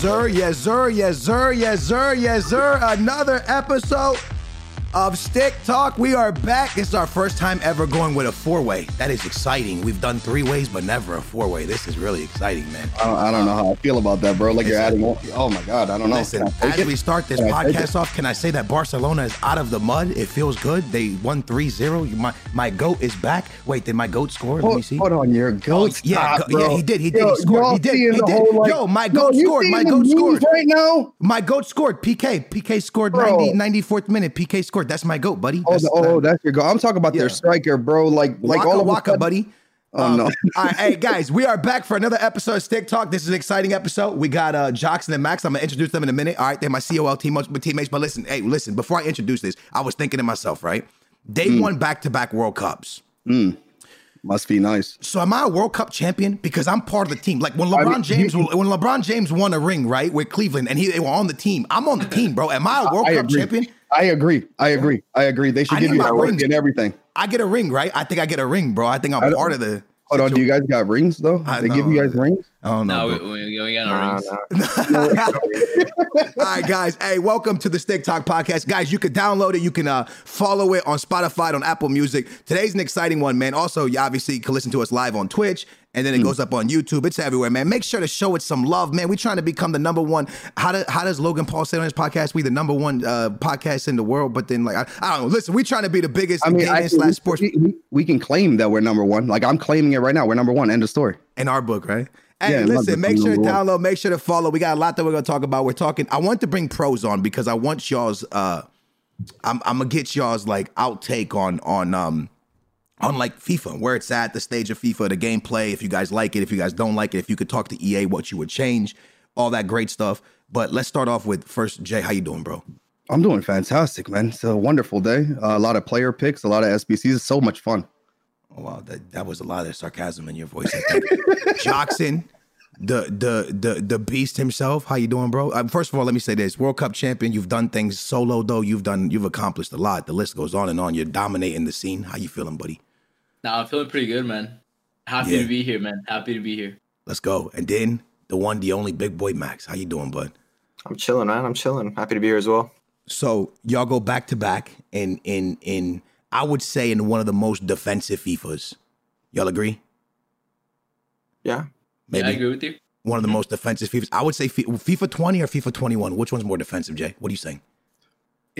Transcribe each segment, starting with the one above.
Sir. Yes, sir. Yes, sir. Yes, sir. Yes, sir. Another episode of Stick Talk. We are back. This is our first time ever going with a four way. That is exciting. We've done three ways, but never a four way. This is really exciting, man. I don't, I don't know how I feel about that, bro. Like you're adding more. Oh my god, I don't know. Listen, I take as we start this Can podcast off, can I say that Barcelona is out of the mud? It feels good. They won 3 0. My, my GOAT is back. Wait, did my GOAT score? Let me see. hold on, your oh, goat. yeah, Stop, go- yeah, he did, he did, Yo, he scored, he did, he did. whole, like- Yo, my goat you scored, my goat scored. right now. My GOAT scored. PK. PK scored Bro. 90, 94th minute. PK scored. That's my GOAT, buddy. Oh, That's, the- oh, that's your goal. I'm talking about Yeah. their striker, bro. Like, like Waka all of Waka, sudden- buddy. Oh Um, no. all right, hey guys, we are back for another episode of Stick Talk. This is an exciting episode. We got uh Joksan and Max. I'm gonna introduce them in a minute. All right, they're my COL teammates, teammates. But listen, hey, listen. Before I introduce this, I was thinking to myself, right? They Mm. won back-to-back World Cups. Must be nice. So am I a World Cup champion because I'm part of the team? Like when LeBron mean, James, when LeBron James won a ring, right, with Cleveland, and he they were on the team. I'm on the team, bro. Am I a World I Cup agree. champion? I agree. I agree. I agree. They should I give you a ring and everything. I get a ring, right? I think I get a ring, bro. I think I'm I part of the. Hold on, do you guys got rings though? I They give you know. guys rings? I don't know. No, we, we, we got no rings. All right, guys. Hey, welcome to the Stick Talk podcast. Guys, you can download it. You can uh, follow it on Spotify, on Apple Music. Today's an exciting one, man. Also, you obviously can listen to us live on Twitch, and then it goes up on YouTube. It's everywhere, man. Make sure to show it some love, man. We're trying to become the number one. How, do, how does Logan Paul say on his podcast? We the number one uh, podcast in the world, but then, like, I, I don't know. Listen, we're trying to be the biggest I mean, slash we, sports we, we- can claim that we're number one. Like I'm claiming it right now. We're number one. End of story. in our book, right? Hey, Yeah, listen, make sure to one. download, make sure to follow. We got a lot that we're gonna talk about. We're talking. I want to bring pros on because I want y'all's. uh I'm, I'm gonna get y'all's like outtake on on um on like FIFA, where it's at, the stage of FIFA, the gameplay. If you guys like it, if you guys don't like it, if you could talk to EA, what you would change, all that great stuff. But let's start off with first, Jay. How you doing, bro? I'm doing fantastic, man. It's a wonderful day. Uh, a lot of player picks, a lot of SBCs. It's so much fun. Oh, wow, that, that was a lot of sarcasm in your voice. Joksan, the the the the beast himself. How you doing, bro? Um, first of all, let me say this: World Cup champion. You've done things solo though. You've done you've accomplished a lot. The list goes on and on. You're dominating the scene. How you feeling, buddy? Nah, I'm feeling pretty good, man. Happy Yeah. to be here, man. Happy to be here. Let's go. And then the one, the only big boy Max. How you doing, bud? I'm chilling, man. I'm chilling. Happy to be here as well. So y'all go back to back in in in I would say in one of the most defensive FIFAs. Y'all agree? Yeah. Maybe Yeah, I agree with you. one of the most defensive FIFAs. I would say FIFA 20 or FIFA 21. Which one's more defensive, Jay? What are you saying?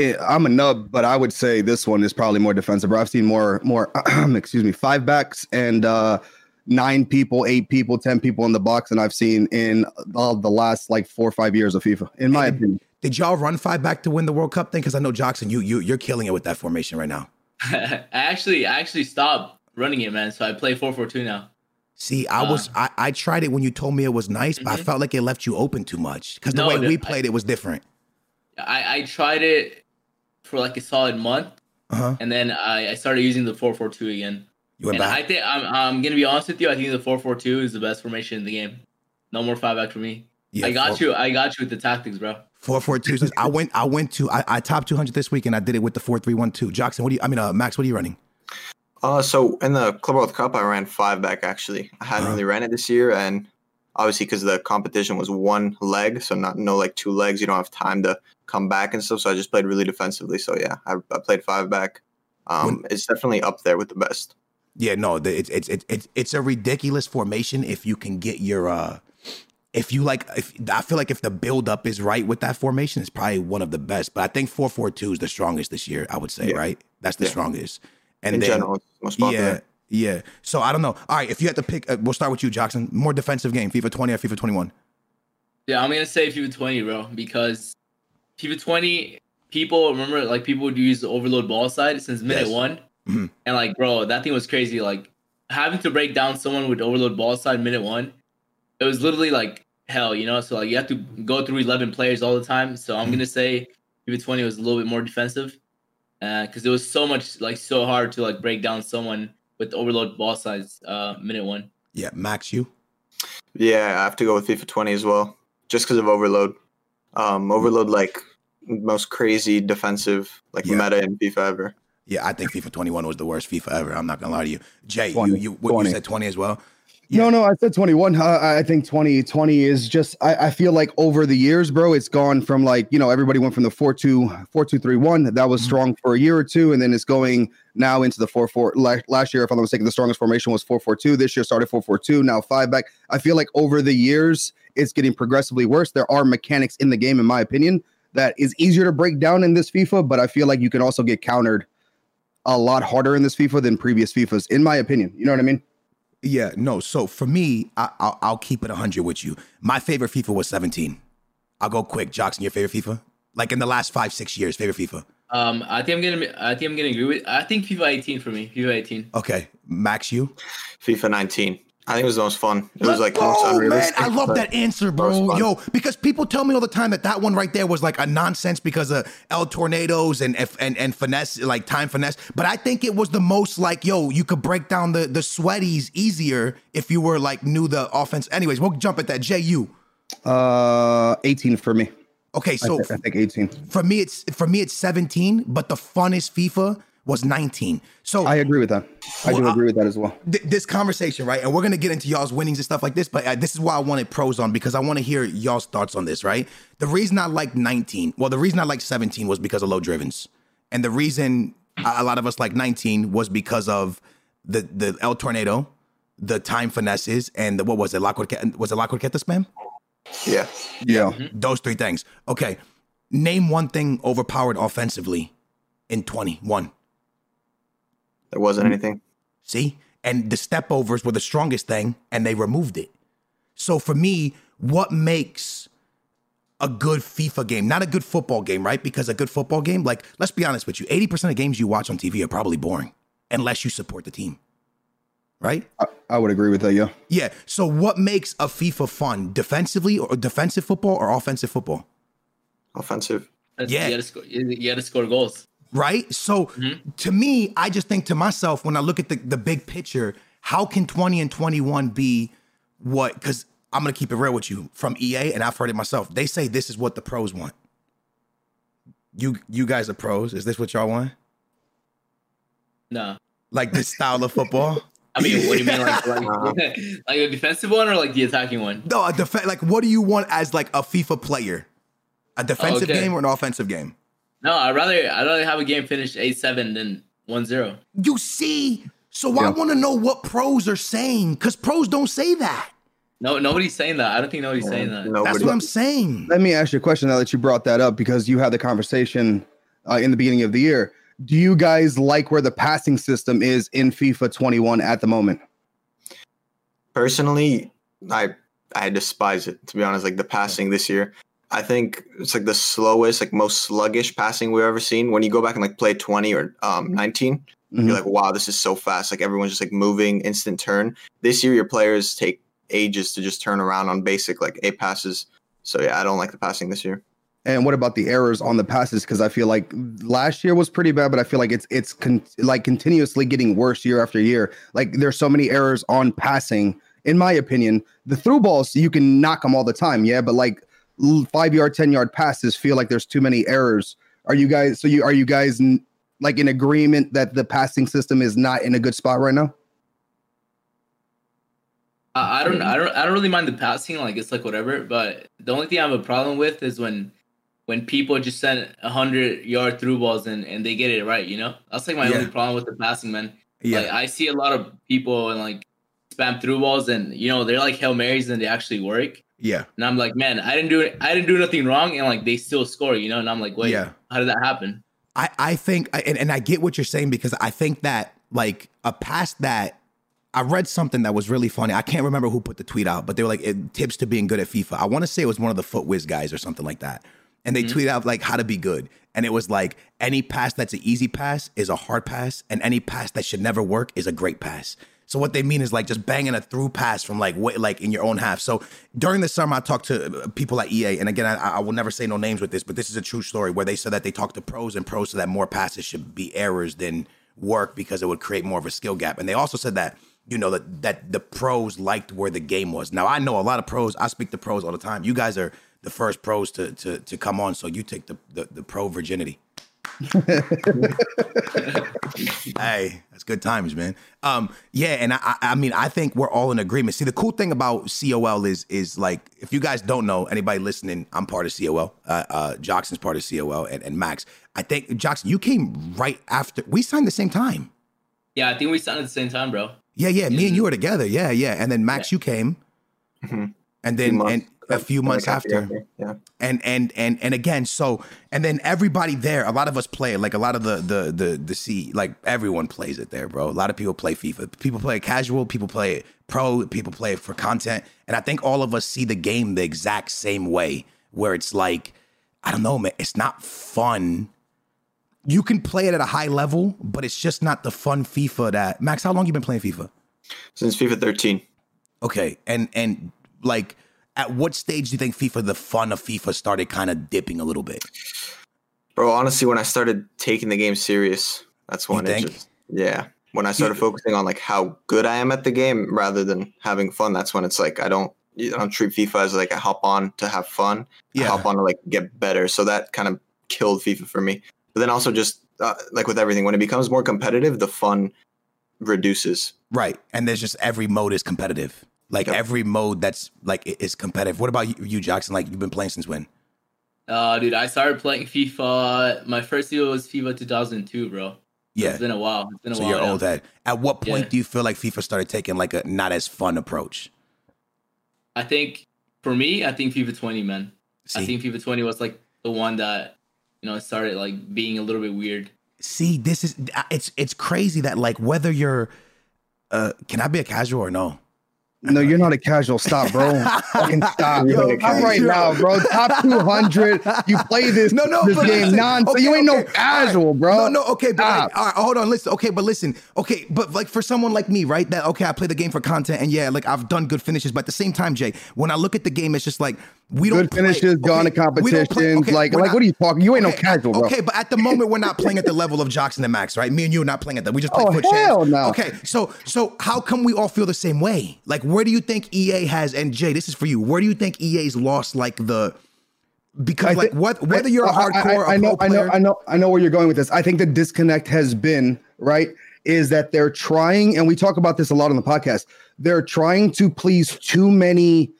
It, I'm a nub, but I would say this one is probably more defensive. I've seen more, more, excuse me, five backs and uh, nine people, eight people, ten people in the box, and I've seen in all the last like four or five years of FIFA. In my And opinion, Did y'all run five back to win the World Cup thing? Because I know Jackson, you you you're killing it with that formation right now. I actually I actually stopped running it, man. So I play four four two now. See, I Uh. was I, I tried it when you told me it was nice, but I Mhm. felt like it left you open too much because the No, way we played it was different. I I tried it for like a solid month, Uh huh. and then I, I started using the four four two again. You went And back. I think I'm I'm gonna be honest with you. I think the four four two is the best formation in the game. No more five back for me. yeah, I got four, you. I got you with the tactics, bro. Four four two. I went. I went to. I, I top two hundred this week, and I did it with the four three one two. Jackson, what do you? I mean, uh, Max, what are you running? Uh, so in the Club World Cup, I ran five back actually. I hadn't Uh-huh. really ran it this year, and obviously because the competition was one leg, so not no like two legs, you don't have time to come back and stuff. So I just played really defensively. So yeah, I, I played five back. Um, it's definitely up there with the best. Yeah, no, it's it's it's it's it's a ridiculous formation if you can get your uh if you like if I feel like if the build up is right with that formation, it's probably one of the best. But I think four four two is the strongest this year. I would say, Yeah. right? That's the Yeah. strongest. And in then, general, most popular. yeah, yeah. So I don't know. All right, if you had to pick, uh, we'll start with you, Jackson. More defensive game, FIFA twenty or FIFA twenty one. Yeah, I'm gonna say FIFA 20, bro, because FIFA 20 people remember like people would use the overload ball side since minute Yes. one, Mhm. and like bro, that thing was crazy. Like having to break down someone with overload ball side minute one, it was literally like hell, you know. So like you have to go through 11 players all the time. So I'm Mhm. gonna say FIFA 20 was a little bit more defensive, because it was so much like so hard to like break down someone with overload ball size uh minute one. Yeah, Max, you. Yeah, I have to go with FIFA 20 as well, just because of overload. Um, overload like most crazy defensive like Yeah. meta in FIFA ever. Yeah, I think FIFA 21 was the worst FIFA ever. I'm not gonna lie to you. Jay, 20, you you, what, 20. you said 20 as well. Yeah. No, no, I said 21. Uh, I think 2020 is just, I, I feel like over the years, bro, it's gone from like, you know, everybody went from the 4 2, 4 2 3 1. That was Mhm. strong for a year or two. And then it's going now into the 4 4. Like last year, if I'm not mistaken, the strongest formation was 4 4 2. This year started 4 4 2, now five back. I feel like over the years, it's getting progressively worse. There are mechanics in the game, in my opinion, that is easier to break down in this FIFA, but I feel like you can also get countered a lot harder in this FIFA than previous FIFAs, in my opinion. You know what I mean? Yeah, no. So for me, I, I'll, I'll keep it 100 with you. My favorite FIFA was 17. I'll go quick. Jackson, your favorite FIFA? Like in the last five, six years, favorite FIFA? Um, I think I'm gonna I think I'm gonna agree with I think FIFA 18 for me. FIFA 18. Okay, Max, you? FIFA 19. I think it was the most fun. It was Let's like the most go, man. I love that answer, bro. Yo, because people tell me all the time that that one right there was like a nonsense because of El Tornadoes and and and finesse, like time finesse. But I think it was the most like, yo, you could break down the the sweaties easier if you were like knew the offense. Anyways, we'll jump at that. Ju. Uh, 18 for me. Okay, I, so I think 18. for me it's for me it's 17, but the funnest FIFA was 19. So I agree with that. I do Well, I- agree with that as well. th- this conversation, right? And we're gonna get into y'all's winnings and stuff like this, but uh, this is why I wanted pros on because I want to hear y'all's thoughts on this, right? The reason I like 19, well, the reason I like 17 was because of low drivens, and the reason a a lot of us like 19 was because of the the El Tornado, the time finesses, and the, what was it? La Croqueta, was it La Croqueta spam? Yeah. Yeah. Those three things. Okay, name one thing overpowered offensively in 21. There wasn't mm. anything. See? And the step overs were the strongest thing, and they removed it. So for me, what makes a good FIFA game, not a good football game, right? Because a good football game, like, let's be honest with you, 80% of games you watch on TV are probably boring unless you support the team, right? I, I would agree with that. Yeah. Yeah. So what makes a FIFA fun? Defensively or defensive football or offensive football? Offensive. That's- Yeah. You gotta score you, you gotta score goals. Right? So Mm-hmm. to me, I just think to myself when I look at the, the big picture, how can 20 and 21 be what? Because I'm gonna keep it real with you from EA, and I've heard it myself. They say this is what the pros want. You you guys are pros. Is this what y'all want? No. Like this style of football? I mean, what do you mean, like, like, like a defensive one or like the attacking one? No, a def- like what do you want as like a FIFA player? A defensive okay. game or an offensive game? No, I'd rather I'd rather have a game finished eight seven than 1-0. You see, so I want to know what pros are saying because pros don't say that. No, nobody's saying that. I don't think nobody's saying that. That's what I'm saying. Let me ask you a question now that you brought that up because you had the conversation uh, in the beginning of the year. Do you guys like where the passing system is in FIFA 21 at the moment? Personally, I I despise it to be honest. Like the passing this year, I think it's like the slowest, like most sluggish passing we've ever seen. When you go back and like play 20 or um 19, Mhm. you're like, wow, this is so fast. Like everyone's just like moving, instant turn. This year, your players take ages to just turn around on basic like A passes. So yeah, I don't like the passing this year. And what about the errors on the passes? Because I feel like last year was pretty bad, but I feel like it's it's con- like continuously getting worse year after year. Like there's so many errors on passing. In my opinion, the through balls you can knock them all the time, yeah, but like five yard, ten yard passes feel like there's too many errors. Are you guys? So you are you guys n- like in agreement that the passing system is not in a good spot right now? I, don't I don't I don't really mind the passing, like it's like whatever. But the only thing I have a problem with is when when people just send a hundred yard through balls and, and they get it right, you know? That's like my Yeah. only problem with the passing, man. Yeah. Like I see a lot of people and like spam through balls and you know they're like Hail Marys and they actually work. Yeah. And I'm like, man, I didn't do it I didn't do nothing wrong and like they still score, you know? And I'm like, wait, Yeah. how did that happen? I, I think, and, and I get what you're saying because I think that like a pass that I read something that was really funny. I can't remember who put the tweet out, but they were like tips to being good at FIFA. I want to say it was one of the FUTWIZ guys or something like that. And they mm-hmm. tweeted out like how to be good. And it was like any pass that's an easy pass is a hard pass, and any pass that should never work is a great pass. So what they mean is like just banging a through pass from like way, like in your own half. So during the summer, I talked to uh, people at EA, and again, I, I will never say no names with this, but this is a true story where they said that they talked to pros and pros so that more passes should be errors than work because it would create more of a skill gap. And they also said that you know that that the pros liked where the game was. Now I know a lot of pros. I speak to pros all the time. You guys are the first pros to to to come on, so you take the the, the pro virginity. hey, that's good times, man. Um, yeah, and I, I I mean, I think we're all in agreement. See, the cool thing about COL is is like, if you guys don't know, anybody listening, I'm part of COL. Uh, uh, Joksan's part of COL, and, and Max. I think Joksan, you came right after we signed the same time. Yeah, I think we signed at the same time, bro. Yeah, yeah, me and you were together. Yeah, yeah, and then Max, you came, Mhm. And then months- and a few months after. year Yeah. and and and and again so and then everybody there a lot of us play like a lot of the the the the c like everyone plays it there bro a lot of people play fifa people play it casual people play it pro people play it for content and i think all of us see the game the exact same way where it's like i don't know man it's not fun you can play it at a high level but it's just not the fun fifa that max how long you been playing fifa Since FIFA 13. Okay, and and like, at what stage do you think FIFA, the fun of FIFA, started kind of dipping a little bit? Bro, honestly, when I started taking the game serious, that's when it think? just yeah. When I started focusing on like how good I am at the game rather than having fun, that's when it's like I don't I don't treat FIFA as like I hop on to have fun. I Yeah. hop on to like get better. So that kind of killed FIFA for me. But then also just uh, like with everything, when it becomes more competitive, the fun reduces. Right, and there's just every mode is competitive. Like Yep. every mode that's like i- is competitive. What about you, you, Jackson? Like you've been playing since when? Uh, dude, I started playing FIFA. My first FIFA was FIFA 2002, bro. Yeah, It's been a while. It's been a so while. you're now. old head. At what point Yeah. do you feel like FIFA started taking like a not as fun approach? I think for me, I think FIFA 20, man. I think FIFA 20 was like the one that you know started like being a little bit weird. see, this is it's it's crazy that like whether you're, uh, can I be a casual or no? No, you're not a casual. Stop, bro. Fucking stop. Yo, I'm right now, bro. Top 200. You play this, No, no, this but game listen, nonsense. okay, you ain't no casual, right. bro. No, no, okay, but like, all right, hold on, listen. Okay, but listen, okay, but like for someone like me, right? That okay, I play the game for content, and yeah, like I've done good finishes, but at the same time, Jay, when I look at the game, it's just like we don't Good play- finishes, gone to okay, don't competitions. okay, like, like, not- what are you talking? You ain't okay, no casual, bro. Okay, but at the moment, we're not playing at the level of Joksan and Max, right? Me and you are not playing at that. We just play Oh, foot hell chance. no. Okay, so so how come we all feel the same way? Like, where do you think EA has? And Jay, this is for you. Where do you think EA's lost like the? Because I like what, whether you're a I- I- hardcore, I, a know, I know, I know, I know where you're going with this. I think the disconnect has been right is that they're trying, and we talk about this a lot on the podcast. They're trying to please too many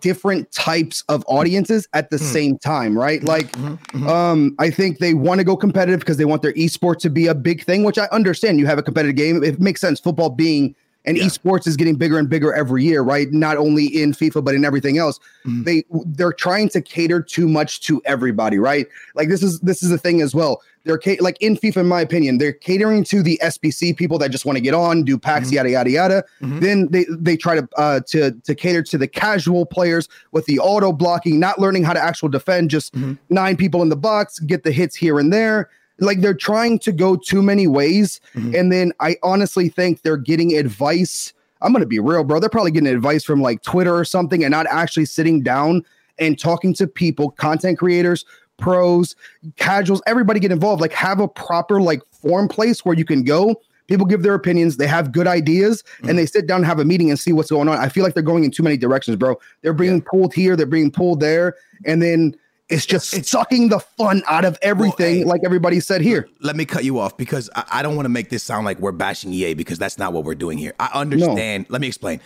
different types of audiences at the hmm. same time, right? Mm-hmm. Like, mm-hmm. Mm-hmm. um, I think they want to go competitive because they want their esports to be a big thing, which I understand. You have a competitive game; it makes sense. Football being and Yeah. esports is getting bigger and bigger every year, right? Not only in FIFA but in everything else. They they're trying to cater too much to everybody, right? Like this is this is the thing as well. they're like in FIFA, in my opinion, they're catering to the SBC people that just want to get on, do packs, Mm-hmm. yada yada yada. Then they they try to uh, to to cater to the casual players with the auto blocking, not learning how to actual defend, just Mm-hmm. nine people in the box, get the hits here and there. Like they're trying to go too many ways, Mm-hmm. and then I honestly think they're getting advice. I'm gonna be real, bro. They're probably getting advice from like Twitter or something, and not actually sitting down and talking to people, content creators, pros, casuals, everybody get involved. Like have a proper like form place where you can go. People give their opinions. They have good ideas, and they sit down and have a meeting and see what's going on. I feel like they're going in too many directions, bro. They're being pulled here, they're being pulled there, and then it's just it's, sucking the fun out of everything, hey. like everybody said here. Let me cut you off because I, I don't want to make this sound like we're bashing EA because that's not what we're doing here. I understand. Let me explain.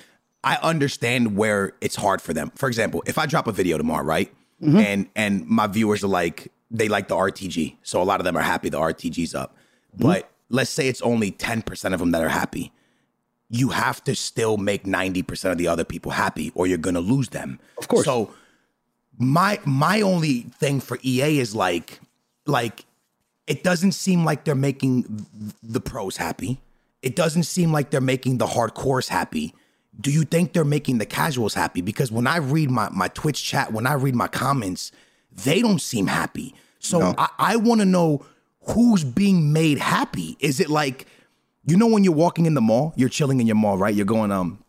I understand where it's hard for them. For example, if I drop a video tomorrow, right, mm-hmm. and and my viewers are like they like the RTG, so a lot of them are happy the RTG's up. Mm-hmm. But let's say it's only ten percent of them that are happy. You have to still make ninety percent of the other people happy, or you're gonna lose them. Of course. So my my only thing for EA is like like it doesn't seem like they're making the pros happy. It doesn't seem like they're making the hardcores happy. Do you think they're making the casuals happy? Because when I read my my Twitch chat, when I read my comments, they don't seem happy. So I, I want to know who's being made happy. Is it like, you know, when you're walking in the mall, you're chilling in your mall, right? You're going, um,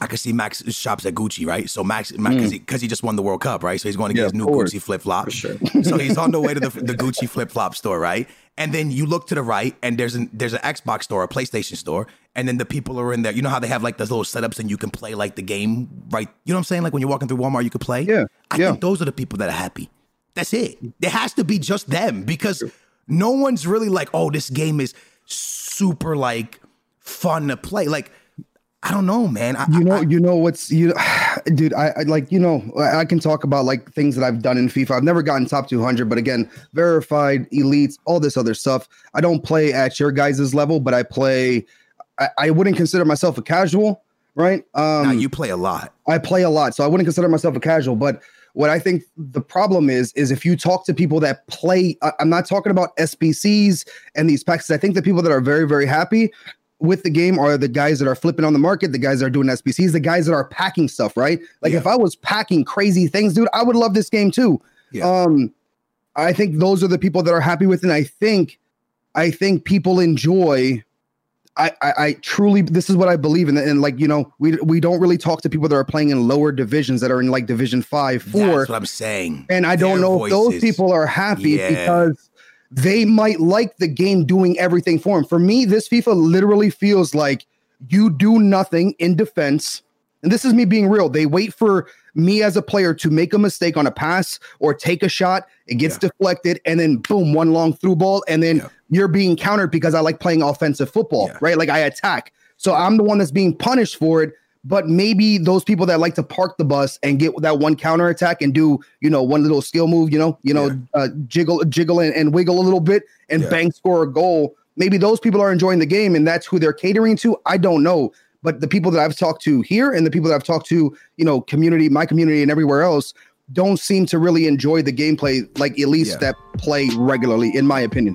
I can see Max shops at Gucci, right? So Max, because he, 'cause he just won the World Cup, right? So he's going to get Yeah, his new course. Gucci flip flop. so he's on the way to the, the Gucci flip flop store, right? And then you look to the right, and there's an there's an Xbox store, a PlayStation store, and then the people are in there. You know how they have like those little setups, and you can play like the game, right? You know what I'm saying? Like when you're walking through Walmart, you can play. Yeah, I yeah. think those are the people that are happy. That's it. It has to be just them because no one's really like, oh, this game is super like fun to play. Like, I don't know, man. I, you know, I- you know what's you, dude. I, I like you know I can talk about like things that I've done in FIFA. I've never gotten top 200, but again, verified, elites, all this other stuff. I don't play at your guys' level, but I play. I, I wouldn't consider myself a casual, right? Um, now you play a lot. I play a lot, so I wouldn't consider myself a casual. But what I think the problem is, is if you talk to people that play, I- I'm not talking about SBCs and these packs. I think the people that are very, very happy with the game are the guys that are flipping on the market, the guys that are doing SBCs, the guys that are packing stuff, right? Like Yeah. if I was packing crazy things, dude, I would love this game too. Yeah. Um, I think those are the people that are happy with, it. and I think, I think people enjoy I, I, I truly this is what I believe in and like you know we we don't really talk to people that are playing in lower divisions that are in like division five four That's what I'm saying. and I don't Their know if those people are happy Yeah. because they might like the game doing everything for them. For me, this FIFA literally feels like you do nothing in defense. And this is me being real. They wait for me as a player to make a mistake on a pass or take a shot. It gets deflected, and then boom, one long through ball, and then Yeah. you're being countered because I like playing offensive football, Yeah. right? Like I attack. So I'm the one that's being punished for it. But maybe those people that like to park the bus and get that one counter attack and do, you know, one little skill move, you know, you know, uh, jiggle, jiggle and, and wiggle a little bit and Yeah. bang score a goal. Maybe those people are enjoying the game and that's who they're catering to. I don't know. But the people that I've talked to here and the people that I've talked to, you know, community, my community and everywhere else don't seem to really enjoy the gameplay like at least Yeah. that play regularly, in my opinion.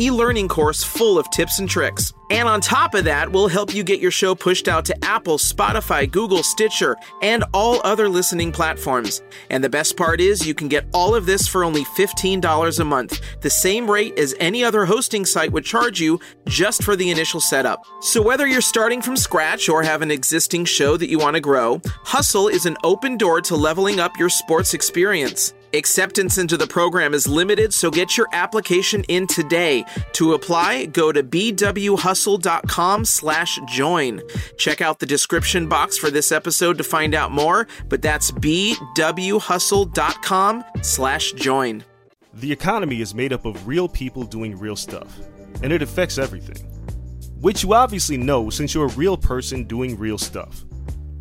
E-learning course full of tips and tricks. And on top of that, we'll help you get your show pushed out to Apple, Spotify, Google, Stitcher, and all other listening platforms. And the best part is you can get all of this for only $15 a month, the same rate as any other hosting site would charge you just for the initial setup. So whether you're starting from scratch or have an existing show that you want to grow, Hustle is an open door to leveling up your sports experience. Acceptance into the program is limited, so get your application in today. To apply, go to bwhustle.com slash join. Check out the description box for this episode to find out more, but that's bwhustle.com slash join. The economy is made up of real people doing real stuff, and it affects everything. Which you obviously know since you're a real person doing real stuff.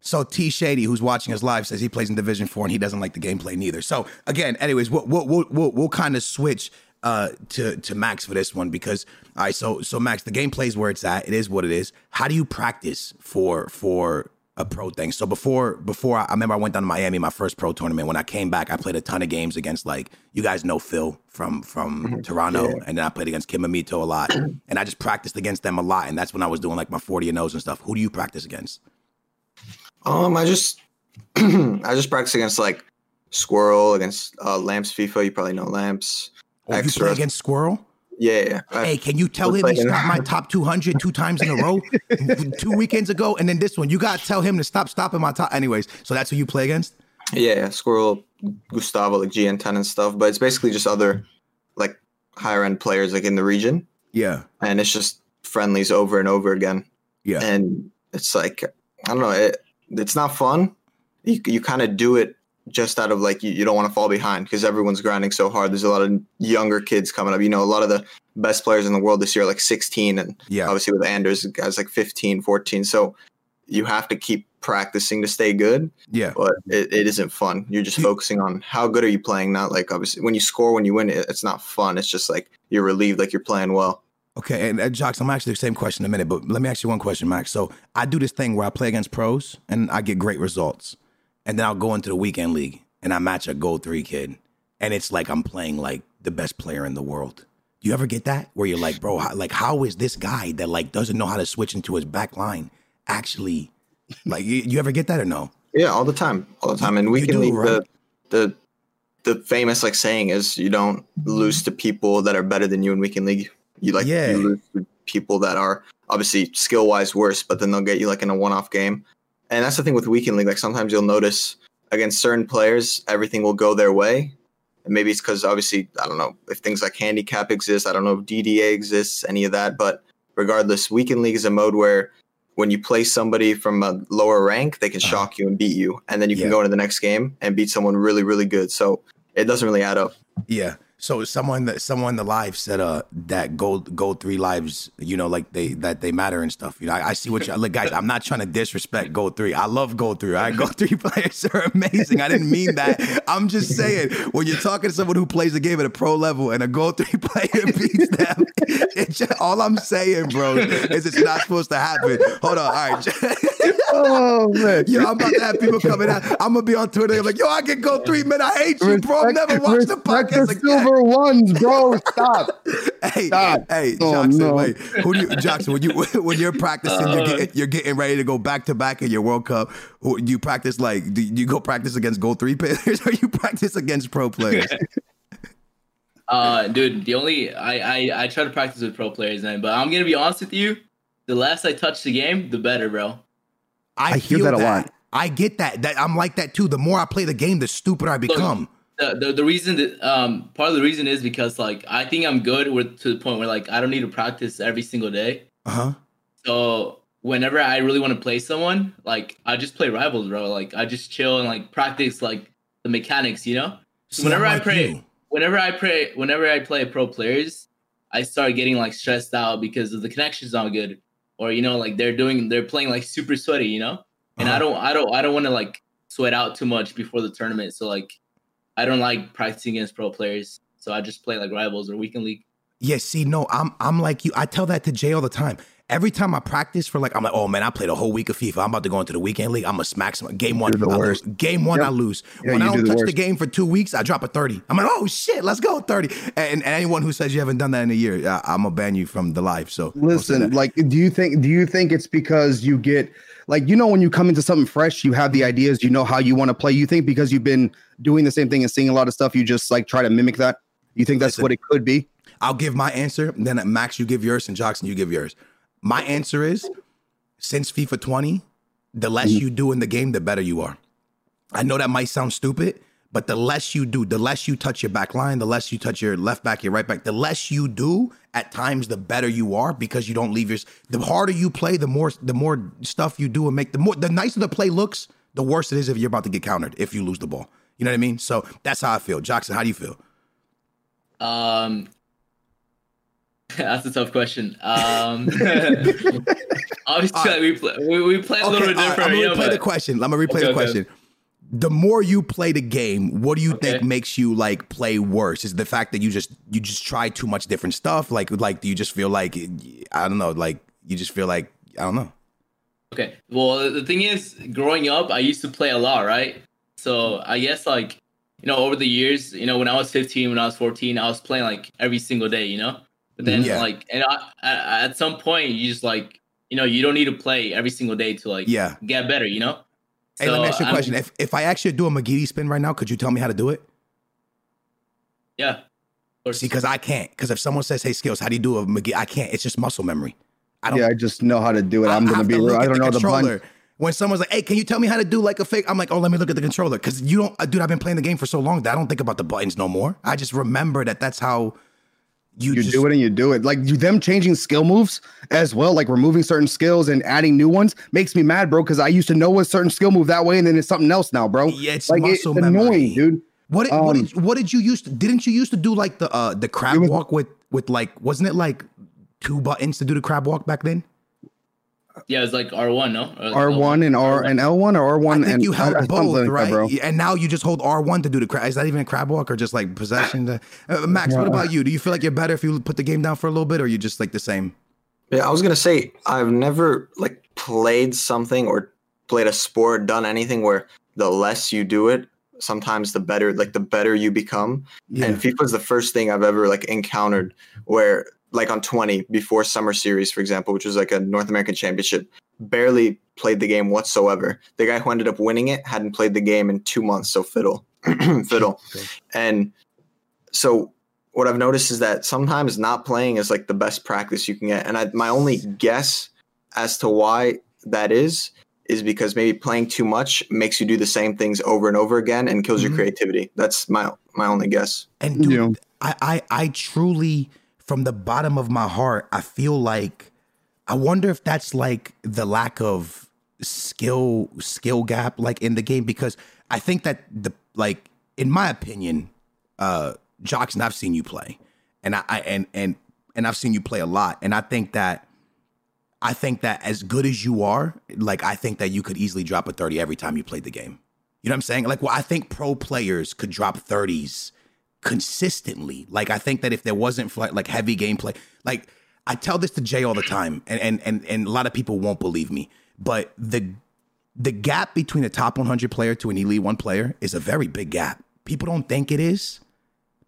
So T Shady, who's watching us live, says he plays in Division Four and he doesn't like the gameplay neither. So again, anyways, we'll we'll we'll, we'll, we'll kind of switch uh, to to Max for this one because all right, so so Max, the gameplay is where it's at. It is what it is. How do you practice for for a pro thing? So before before I, I remember I went down to Miami, my first pro tournament. When I came back, I played a ton of games against like you guys know Phil from from Toronto, and then I played against Kim Amito a lot, and I just practiced against them a lot, and that's when I was doing like my forty and O's and stuff. Who do you practice against? Um, I just I just practice against like Squirrel against uh, Lamps FIFA. You probably know Lamps. Oh, you play against Squirrel? Yeah, yeah. I- Hey, can you tell him he stopped my top 200 two times in a row, two weekends ago, and then this one? You got to tell him to stop stopping my top. Anyways, so that's who you play against? Yeah, yeah, Squirrel, Gustavo, like GN10 and stuff. But it's basically just other like higher end players like in the region, Yeah, and it's just friendlies over and over again. yeah, And it's like I don't know, it it's not fun. You you kind of do it just out of like you, you don't want to fall behind because everyone's grinding so hard. There's a lot of younger kids coming up. You know, a lot of the best players in the world this year are like 16 and yeah. obviously with Anders guys like 15 14 so you have to keep practicing to stay good yeah. but it, it isn't fun you're just focusing on how good are you playing not like obviously when you score when you win it, it's not fun it's just like you're relieved like you're playing well Okay, and uh, Jocks, I'm actually the same question in a minute, but let me ask you one question, Max. So I do this thing where I play against pros and I get great results, and then I'll go into the weekend league and I match a gold three kid, and it's like I'm playing like the best player in the world. Do you ever get that where you're like, bro, how, like how is this guy that like doesn't know how to switch into his back line actually like you, you ever get that or no? yeah all the time all the time and we You can do, right? the the the famous like saying is you don't lose to people that are better than you in weekend league you like Yeah. you lose people that are obviously skill wise worse but then they'll get you like in a one off game and that's the thing with weekend league like sometimes you'll notice against certain players everything will go their way and maybe it's because obviously i don't know if things like handicap exist i don't know if dda exists any of that but regardless weekend league is a mode where when you play somebody from a lower rank, they can Uh-huh. shock you and beat you, and then you can Yeah. go into the next game and beat someone really, really good. So it doesn't really add up. Yeah. So someone that someone in the live said uh that gold gold three lives you know like they that they matter and stuff you know? I, I see what you look guys I'm not trying to disrespect gold three. I love gold three all right? Gold three players are amazing. I didn't mean that. I'm just saying when you're talking to someone who plays the game at a pro level and a gold three player beats them it's just, all I'm saying bro is it's not supposed to happen. Hold on all right. Oh man. yo I'm about to have people coming out. I'm gonna be on Twitter like yo I can go three man. I hate you bro. I've never watched the podcast again silver ones, bro. Stop. Hey, Stop. hey, Oh, Jackson, no. wait. Who do you, Jackson? When you when you're practicing, you're getting you're getting ready to go back to back in your World Cup. who- you practice like? Do you go practice against gold three players, or you practice against pro players? Uh, dude, the only I, I I try to practice with pro players, man. But I'm gonna be honest with you, the less I touch the game, the better, bro. I, I hear feel that a lot. I get that. That I'm like that too. The more I play the game, the stupider I become. The, the, the reason that um part of the reason is because like I think I'm good with to the point where like I don't need to practice every single day. Uh huh. So whenever I really want to play someone, like I just play rivals, bro. Like I just chill and like practice like the mechanics, you know. So whenever I play, whenever I play, whenever I play pro players, I start getting like stressed out because of the connection's not good, or you know, like they're doing, they're playing like super sweaty, you know. And Uh-huh. I don't, I don't, I don't want to like sweat out too much before the tournament. So like, I don't like practicing against pro players. So I just play like rivals or weekend league. Yeah, see, no, I'm I'm like you. I tell that to Jay all the time. Every time I practice for like, I'm like, oh man, I played a whole week of FIFA. I'm about to go into the weekend league. I'm gonna smack some. Game one, the I worst. lose. Game one, Yep. I lose. Yeah, when I do don't the touch the worst. game for two weeks, I drop a thirty. I'm like, oh shit, let's go thirty. And, and anyone who says you haven't done that in a year, I, I'm gonna ban you from the live. So Listen, like, do you think do you think it's because you get like you know when you come into something fresh, you have the ideas, you know how you want to play. You think because you've been doing the same thing and seeing a lot of stuff, you just like try to mimic that. You think that's Listen. what it could be? I'll give my answer. Then Max, you give yours, and Jackson, you give yours. My answer is since FIFA 20, the less Mm-hmm. you do in the game, the better you are. I know that might sound stupid, but the less you do, the less you touch your back line, the less you touch your left back, your right back, the less you do at times, the better you are because you don't leave your. The harder you play, the more the more stuff you do and make the more the nicer the play looks, the worse it is if you're about to get countered if you lose the ball. You know what I mean? So that's how I feel. Jackson, how do you feel? Um, that's a tough question. Um, obviously, like, we play we, we play a little bit all right, different. I'm gonna replay the but- question. I'm gonna replay Okay, the okay. The more you play the game, what do you think makes you like play worse? Is the fact that you just you just try too much different stuff? Like like do you just feel like I don't know, like you just feel like I don't know. Okay. Well, the thing is, growing up, I used to play a lot, right? So I guess like, you know, over the years, you know, when I was 15, when I was 14, I was playing like every single day, you know. But then Yeah. like, and I, at some point, you just like, you know, you don't need to play every single day to like Yeah. get better, you know. Hey, let me ask you a I'm- question. If if I actually do a McGeady spin right now, could you tell me how to do it? Yeah. Of course. See, because I can't. Because if someone says, "Hey, skills, how do you do a McGeady?" I can't. It's just muscle memory. I don't. Yeah, I just know how to do it. I'm I gonna be to real. I don't know the controller. button. When someone's like, "Hey, can you tell me how to do like a fake?" I'm like, "Oh, let me look at the controller," because you don't, dude. I've been playing the game for so long that I don't think about the buttons no more. I just remember that that's how you, You just, do it and you do it. Like you, them changing skill moves as well, like removing certain skills and adding new ones makes me mad, bro. Because I used to know a certain skill move that way, and then it's something else now, bro. Yeah, it's like muscle it's memory. annoying, dude. What did, what Um, did what did you used to? Didn't you used to do like the uh the crab was- walk with with like wasn't it like two buttons to do the crab walk back then? Yeah, it's like R one, no? R one and R and L one or R one think and you held something both, like that, right? bro. And now you just hold R one to do the crab. Is that even a crab walk or just like possession? To, uh, Max, what about you? Do you feel like you're better if you put the game down for a little bit, or you just like the same? Yeah, I was gonna say I've never like played something or played a sport, done anything where the less you do it, sometimes the better. Like the better you become. Yeah. And is the first thing I've ever like encountered where like on 20 before summer series, for example, which was like a North American championship, barely played the game whatsoever. The guy who ended up winning it hadn't played the game in two months, so fiddle. fiddle. And so what I've noticed is that sometimes not playing is like the best practice you can get. And I, my only guess as to why that is is because maybe playing too much makes you do the same things over and over again and kills Mhm. your creativity. That's my my only guess. And dude, Yeah. I, I I truly, from the bottom of my heart, I feel like I wonder if that's like the lack of skill skill gap like in the game because I think that the like in my opinion, uh Jackson, I've seen you play. And I, I and and and I've seen you play a lot. And I think that I think that as good as you are, like I think that you could easily drop a 30 every time you played the game. You know what I'm saying? Like, well, I think pro players could drop 30s consistently. Like, I think that if there wasn't like heavy gameplay, like I tell this to Jay all the time, and and and and a lot of people won't believe me, but the the gap between a top 100 player to an elite one player is a very big gap. People don't think it is,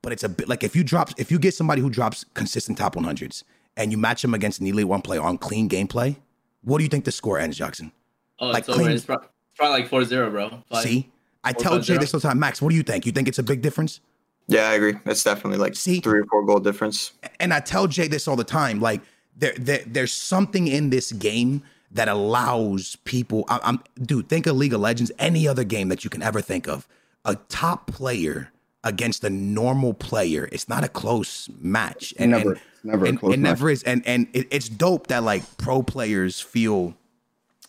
but it's a bit like if you drop if you get somebody who drops consistent top 100s and you match them against an elite one player on clean gameplay, what do you think the score ends, Jackson? Oh, like it's over. clean- It's, pro- it's probably like 4-0, bro. Like, See, I tell Jay this all the time. Max, what do you think? You think it's a big difference? Yeah, I agree. It's definitely like See? three or four goal difference. and I tell Jay this all the time. Like there, there there's something in this game that allows people. I, I'm dude. Think of League of Legends. Any other game that you can ever think of. A top player against a normal player, it's not a close match. And, Never. and- It's never a and- close it never is. And and it, it's dope that like pro players feel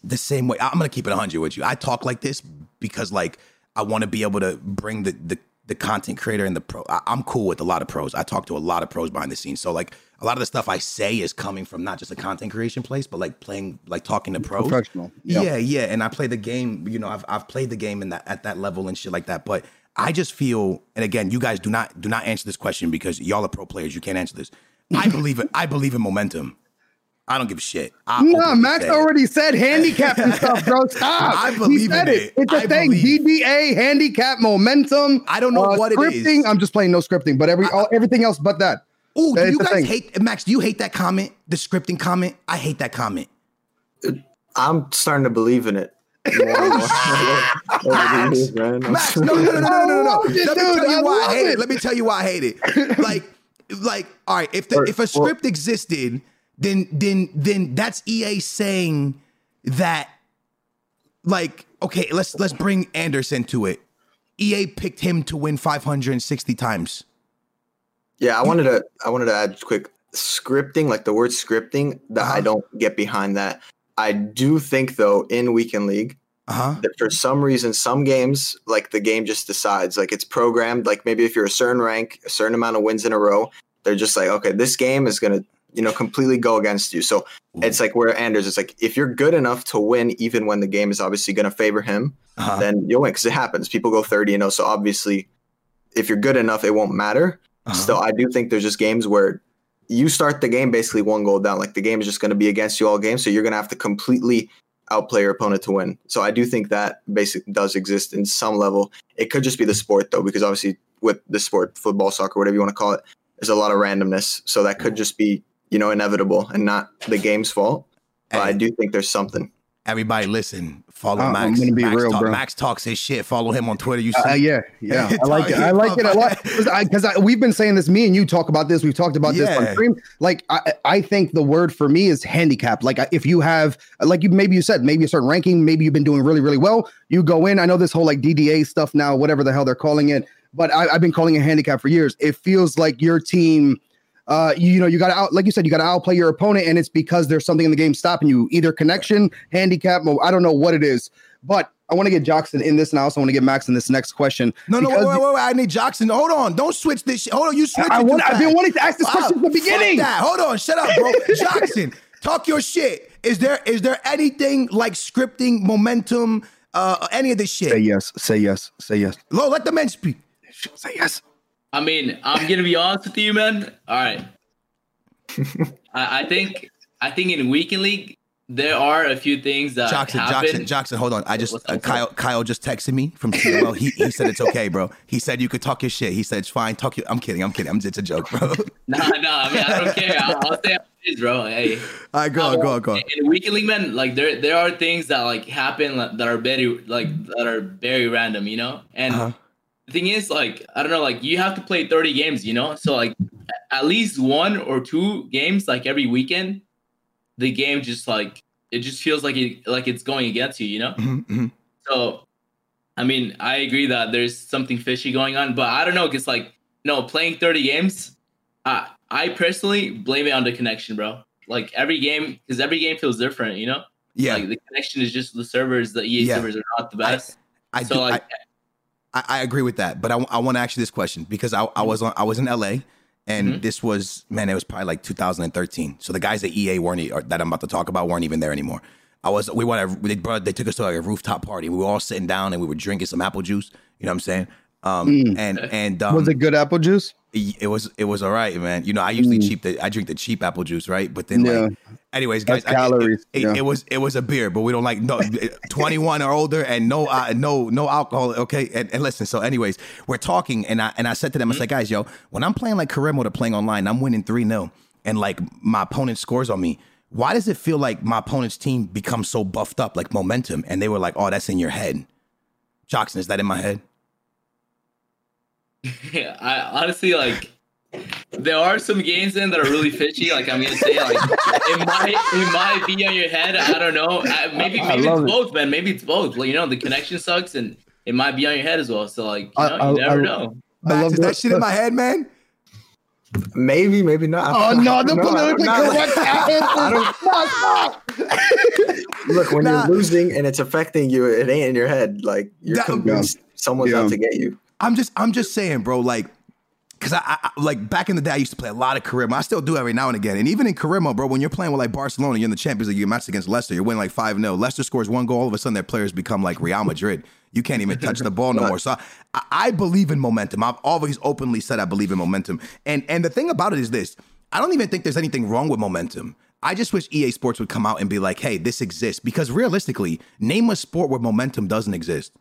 the same way. I'm gonna keep it 100 with you. I talk like this because like I want to be able to bring the the the content creator and the pro. I, I'm cool with a lot of pros. I talk to a lot of pros behind the scenes. So like a lot of the stuff I say is coming from not just a content creation place, but like playing, like talking to pros. Professional. Yeah, Yeah. yeah. And I play the game. You know, I've I've played the game in that at that level and shit like that. But I just feel, and again, you guys do not do not answer this question because y'all are pro players. You can't answer this. I believe it. I believe in momentum. I don't give a shit. I nah, Max already said handicap and stuff, bro. Stop. I believe he said it. it. It's a I thing. DDA, it. handicap, momentum. I don't know uh, what scripting. it is. I'm just playing no scripting, but every I, all, everything else but that. Oh, do you guys thing. hate Max? Do you hate that comment? The scripting comment? I hate that comment. I'm starting to believe in it. Max, no, no, no, no, no, no. Let me tell you why I hate it. Let me tell you why I hate it. Like, like, all right, if the, if a script existed then then then that's EA saying that, like, okay, let's let's bring Anderson to it. EA picked him to win 560 times. Yeah, I wanted to I wanted to add quick scripting, like the word scripting, that I Uh-huh. don't get behind that. I do think though in weekend league Uh huh. that for some reason some games like the game just decides like it's programmed like maybe if you're a certain rank, a certain amount of wins in a row, they're just like okay, this game is going to you know completely go against you. So it's like where Anders it's like if you're good enough to win even when the game is obviously going to favor him, Uh-huh. then you'll win because it happens. People go 30 and 0, so obviously if you're good enough it won't matter. Uh-huh. Still, I do think there's just games where you start the game basically one goal down. Like the game is just going to be against you all game, so you're going to have to completely outplay your opponent to win. So I do think that basically does exist in some level. It could just be the sport though, because obviously with the sport, football, soccer, whatever you want to call it, there's a lot of randomness. So that could just be you know inevitable and not the game's fault. But I do think there's something. Everybody, listen. Follow Uh, I'm Max. gonna be Max, real, talk- bro. Max talks his shit. Follow him on Twitter. You see? Uh, yeah, yeah, I like it. I like it a lot because we've been saying this. Me and you talk about this. We've talked about this on stream. Like, I, I think the word for me is handicap. Like, if you have, like, you maybe you said maybe a certain ranking, maybe you've been doing really, really well. You go in. I know this whole like DDA stuff now, whatever the hell they're calling it, but I, I've been calling it handicap for years. It feels like your team. Uh, you, you know, you got to out, like you said, you got to outplay your opponent, and it's because there's something in the game stopping you, either connection, handicap, I don't know what it is, but I want to get Joksan in this, and I also want to get Max in this next question. No, no, wait, wait, wait, wait. I need Joksan. Hold on. Don't switch this. Hold on. you switch. I it want, I've been wanting to ask this Wow, question from the beginning. that. Hold on. Shut up, bro. Joksan, talk your shit. Is there is there anything like scripting, momentum, uh, any of this shit? Say yes. Say yes. Say yes. Lo, let the men speak. Say yes. I mean, I'm gonna be honest with you, man. All right. I, I think I think in weekend league there are a few things that Joksan, happen. Joksan, Joksan, hold on. I just uh, Kyle Kyle just texted me from TLL. He he said it's okay, bro. He said you could talk your shit. He said it's fine. Talk your. I'm kidding. I'm kidding. I'm just a joke, bro. Nah, nah. I mean, I don't care. I'll, I'll say how it is, bro. Hey, All right, go on, go on, go on. in weekend league, man, like there there are things that like happen that are very like that are very random, you know. And Uh-huh. The thing is, like, I don't know, like you have to play 30 games, you know. So like at least one or two games like every weekend, the game just like it just feels like it like it's going against you, you know. Mhm, mhm. So, I mean, I agree that there's something fishy going on, but I don't know. Cause like, no, playing 30 games, I I personally blame it on the connection, bro. Like every game, because every game feels different, you know. Yeah, Like the connection is just the servers. The EA Yeah. servers are not the best. I so do. like, I, I, I agree with that, but I, I want to ask you this question because I, I was on I was in LA and Mhm. this was man it was probably like 2013. So the guys at EA weren't e- or that I'm about to talk about weren't even there anymore. I was we went they brought they took us to like a rooftop party. We were all sitting down and we were drinking some apple juice. You know what I'm saying? Um, Mm. and and um, Was it good apple juice? it was it was all right, man. You know, I usually Mm. cheap the I drink the cheap apple juice, right? But then Yeah. like anyways, guys, That's I- it- calories, It, yeah. it was it was a beer, but we don't like no 21 or older and no uh, no no alcohol. Okay, and, and listen. So, anyways, we're talking, and I and I said to them, I said, guys, yo, when I'm playing like career mode or playing online, I'm winning three 0 and like my opponent scores on me. Why does it feel like my opponent's team becomes so buffed up, like momentum? And they were like, oh, that's in your head. Joksan, is that in my head? Yeah, I honestly like. There are some games in that are really fishy. Like I'm gonna say, like it might it might be on your head. I don't know. I, maybe I maybe it's it. both, man. Maybe it's both. Like, you know, the connection sucks, and it might be on your head as well. So like, you I- know, I- you never I- know. Max, is that shit in my head, man? Maybe, maybe not. Oh no, the No, politically not- correct answer. Look, when Nah. you're losing and it's affecting you, it ain't in your head. Like you're That- convinced someone's Yeah. out to get you. I'm just I'm just saying, bro. Like, cause I, I like back in the day, I used to play a lot of career mode. I still do every now and again. And even in career mode, bro, when you're playing with like Barcelona, you're in the Champions League, you match against Leicester, you're winning like five 0 Leicester scores one goal, all of a sudden their players become like Real Madrid. You can't even touch the ball no more. So I, I believe in momentum. I've always openly said I believe in momentum. And and the thing about it is this: I don't even think there's anything wrong with momentum. I just wish EA Sports would come out and be like, "Hey, this exists." Because realistically, name a sport where momentum doesn't exist.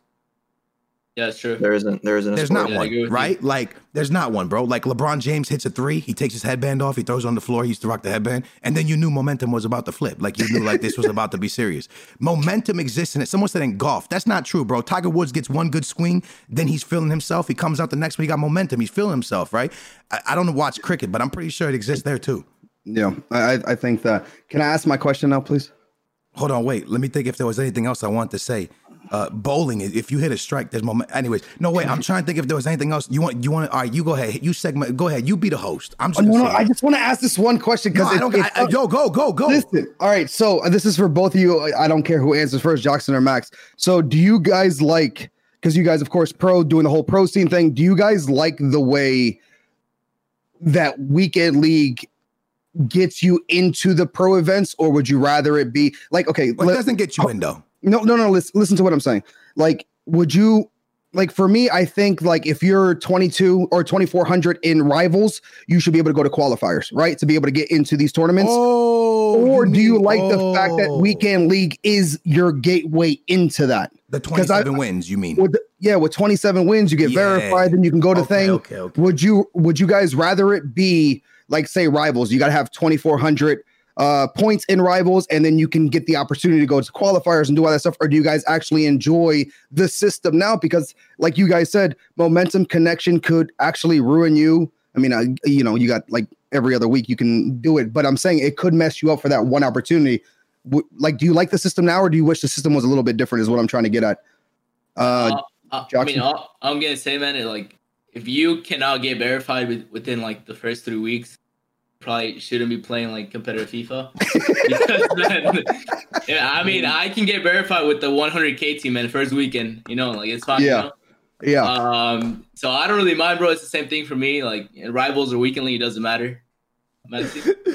Yeah, it's true. There isn't. There isn't. A There's sport. not Yeah, one, with you. right? Like, there's not one, bro. Like, LeBron James hits a three, he takes his headband off, he throws it on the floor, he used to rock the headband, and then you knew momentum was about to flip. Like, you knew like this was about to be serious. Momentum exists in it. Someone said in golf, that's not true, bro. Tiger Woods gets one good swing, then he's feeling himself. He comes out the next week, he got momentum. He's feeling himself, right? I, I don't watch cricket, but I'm pretty sure it exists there too. Yeah, I, I think that. Can I ask my question now, please? Hold on, wait. Let me think if there was anything else I want to say. Uh, bowling, if you hit a strike, there's moment. Anyways, no way. I'm trying to think if there was anything else you want. You want? All right, you go ahead. You segment. Go ahead. You be the host. I'm just. Oh, no, no, I just want to ask this one question No, because I don't. I, I, yo, go, go, go. Listen, all right. So uh, this is for both of you. I don't care who answers first, Joksan or Max. So do you guys like? Because you guys, of course, pro doing the whole pro scene thing. Do you guys like the way that weekend league gets you into the pro events, or would you rather it be like okay? Well, it let- doesn't get you in though. No, no, no. Listen, listen to what I'm saying. Like, would you like for me? I think like if you're 22 or 2400 in rivals, you should be able to go to qualifiers, right? To be able to get into these tournaments. Oh, or do you like the fact that oh. weekend league is your gateway into that? the 'cause I- 27 wins? You mean? With yeah, with 27 wins, you get Yeah. verified, then you can go to Okay, thing. okay, okay. Would you would you guys rather it be like say rivals? You got to have 2400 uh points in rivals and then you can get the opportunity to go to qualifiers and do all that stuff or do you guys actually enjoy the system now? Because like you guys said momentum connection could actually ruin you. I mean uh, you know you got like every other week you can do it but i'm saying it could mess you up for that one opportunity. W- like do you like the system now or do you wish the system was a little bit different is what i'm trying to get at? Uh Uh, I- I mean, all, I'm gonna say, man, it, like if you cannot get verified with, within like the first three weeks, probably shouldn't be playing like competitive FIFA. because then, yeah, I mean, I can get verified with the 100k team man first weekend. You know, like it's fine. you Yeah. know? yeah Um, so I don't really mind, bro. It's the same thing for me. Like rivals or weekendly, it doesn't matter.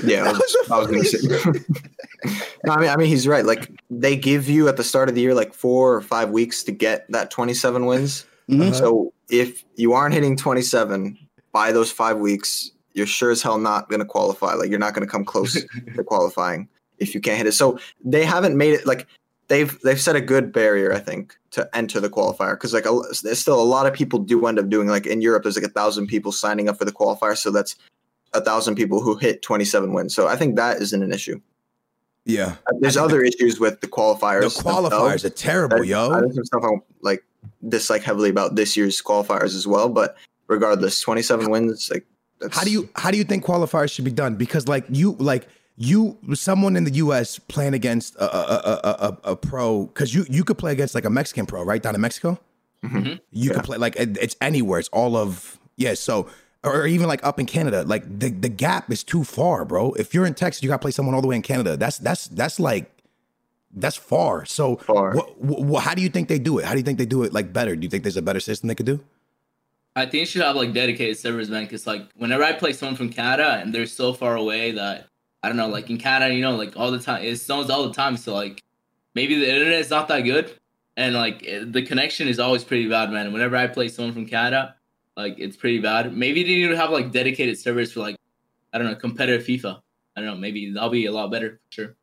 Yeah, I was, I was gonna say. no, I mean, I mean, he's right. Like they give you at the start of the year like four or five weeks to get that 27 wins. Mhm. So if you aren't hitting 27 by those five weeks, you're sure as hell not gonna qualify. Like you're not gonna come close to qualifying if you can't hit it. So they haven't made it like they've they've set a good barrier, I think, to enter the qualifier because like a, there's still a lot of people do end up doing like in Europe. There's like a thousand people signing up for the qualifier, so that's a thousand people who hit 27 wins. So I think that isn't an issue. Yeah. Uh, there's other issues with the qualifiers. The qualifiers are terrible, There's- yo. There's some stuff I like dislike heavily about this year's qualifiers as well. But regardless, 27 wins. Like, that's, How do you how do you think qualifiers should be done? Because like you like you someone in the U.S. playing against a a, a, a, a pro because you you could play against like a Mexican pro right down in Mexico. Mhm. You could play like it- it's anywhere. It's all of yeah. So or even like up in Canada, like the the gap is too far, bro. If you're in Texas, you got to play someone all the way in Canada. That's that's that's like that's far. So Far. What, what, how do you think they do it? How do you think they do it like better? Do you think there's a better system they could do? I think you should have like dedicated servers, man. Because like whenever I play someone from Canada and they're so far away that I don't know, like in Canada, you know, like all the time it snows all the time. So like maybe the internet is not that good, and like the connection is always pretty bad, man. Whenever I play someone from Canada, like it's pretty bad. Maybe they need to have like dedicated servers for like I don't know competitive FIFA. I don't know. Maybe that'll be a lot better for sure.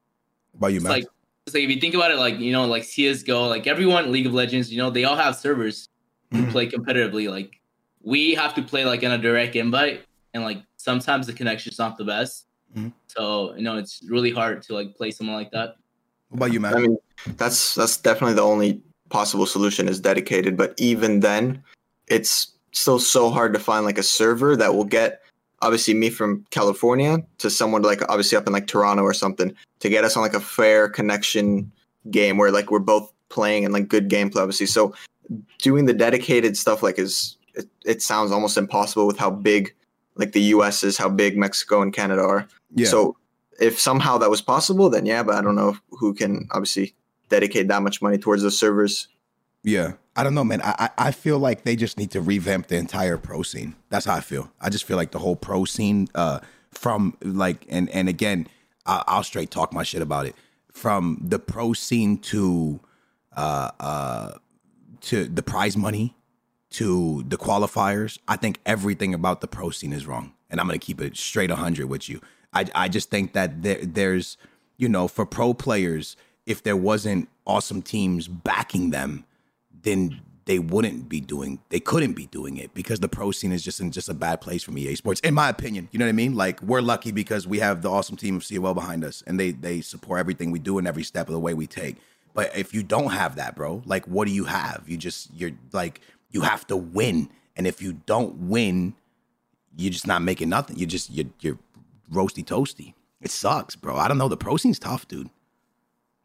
About you, man? like like if you think about it, like you know, like CS:GO, like everyone League of Legends, you know, they all have servers who Mhm. play competitively. Like we have to play like in a direct invite, and like sometimes the connection's not the best. Mhm. So you know, it's really hard to like play someone like that. what about you, man? I mean, that's that's definitely the only possible solution is dedicated. But even then, it's still so hard to find like a server that will get obviously me from California to someone like obviously up in like Toronto or something to get us on like a fair connection game where like we're both playing and like good gameplay obviously. So doing the dedicated stuff like is it, it sounds almost impossible with how big like the U.S. is, how big Mexico and Canada are. Yeah. So if somehow that was possible, then yeah, but I don't know who can obviously dedicate that much money towards those servers. Yeah. I don't know, man. I, I feel like they just need to revamp the entire pro scene. That's how I feel. I just feel like the whole pro scene, uh, from like, and and again, I, I'll straight talk my shit about it. From the pro scene to, uh, uh, to the prize money, to the qualifiers. I think everything about the pro scene is wrong, and I'm gonna keep it straight 100 with you. I I just think that there there's, you know, for pro players, if there wasn't awesome teams backing them then they wouldn't be doing they couldn't be doing it because the pro scene is just in just a bad place from EA Sports, in my opinion. You know what I mean? Like we're lucky because we have the awesome team of COL behind us and they they support everything we do and every step of the way we take. But if you don't have that, bro, like what do you have? You just you're like you have to win. And if you don't win, you're just not making nothing. You're just you're you're roasty toasty. It sucks, bro. I don't know. The pro scene's tough, dude.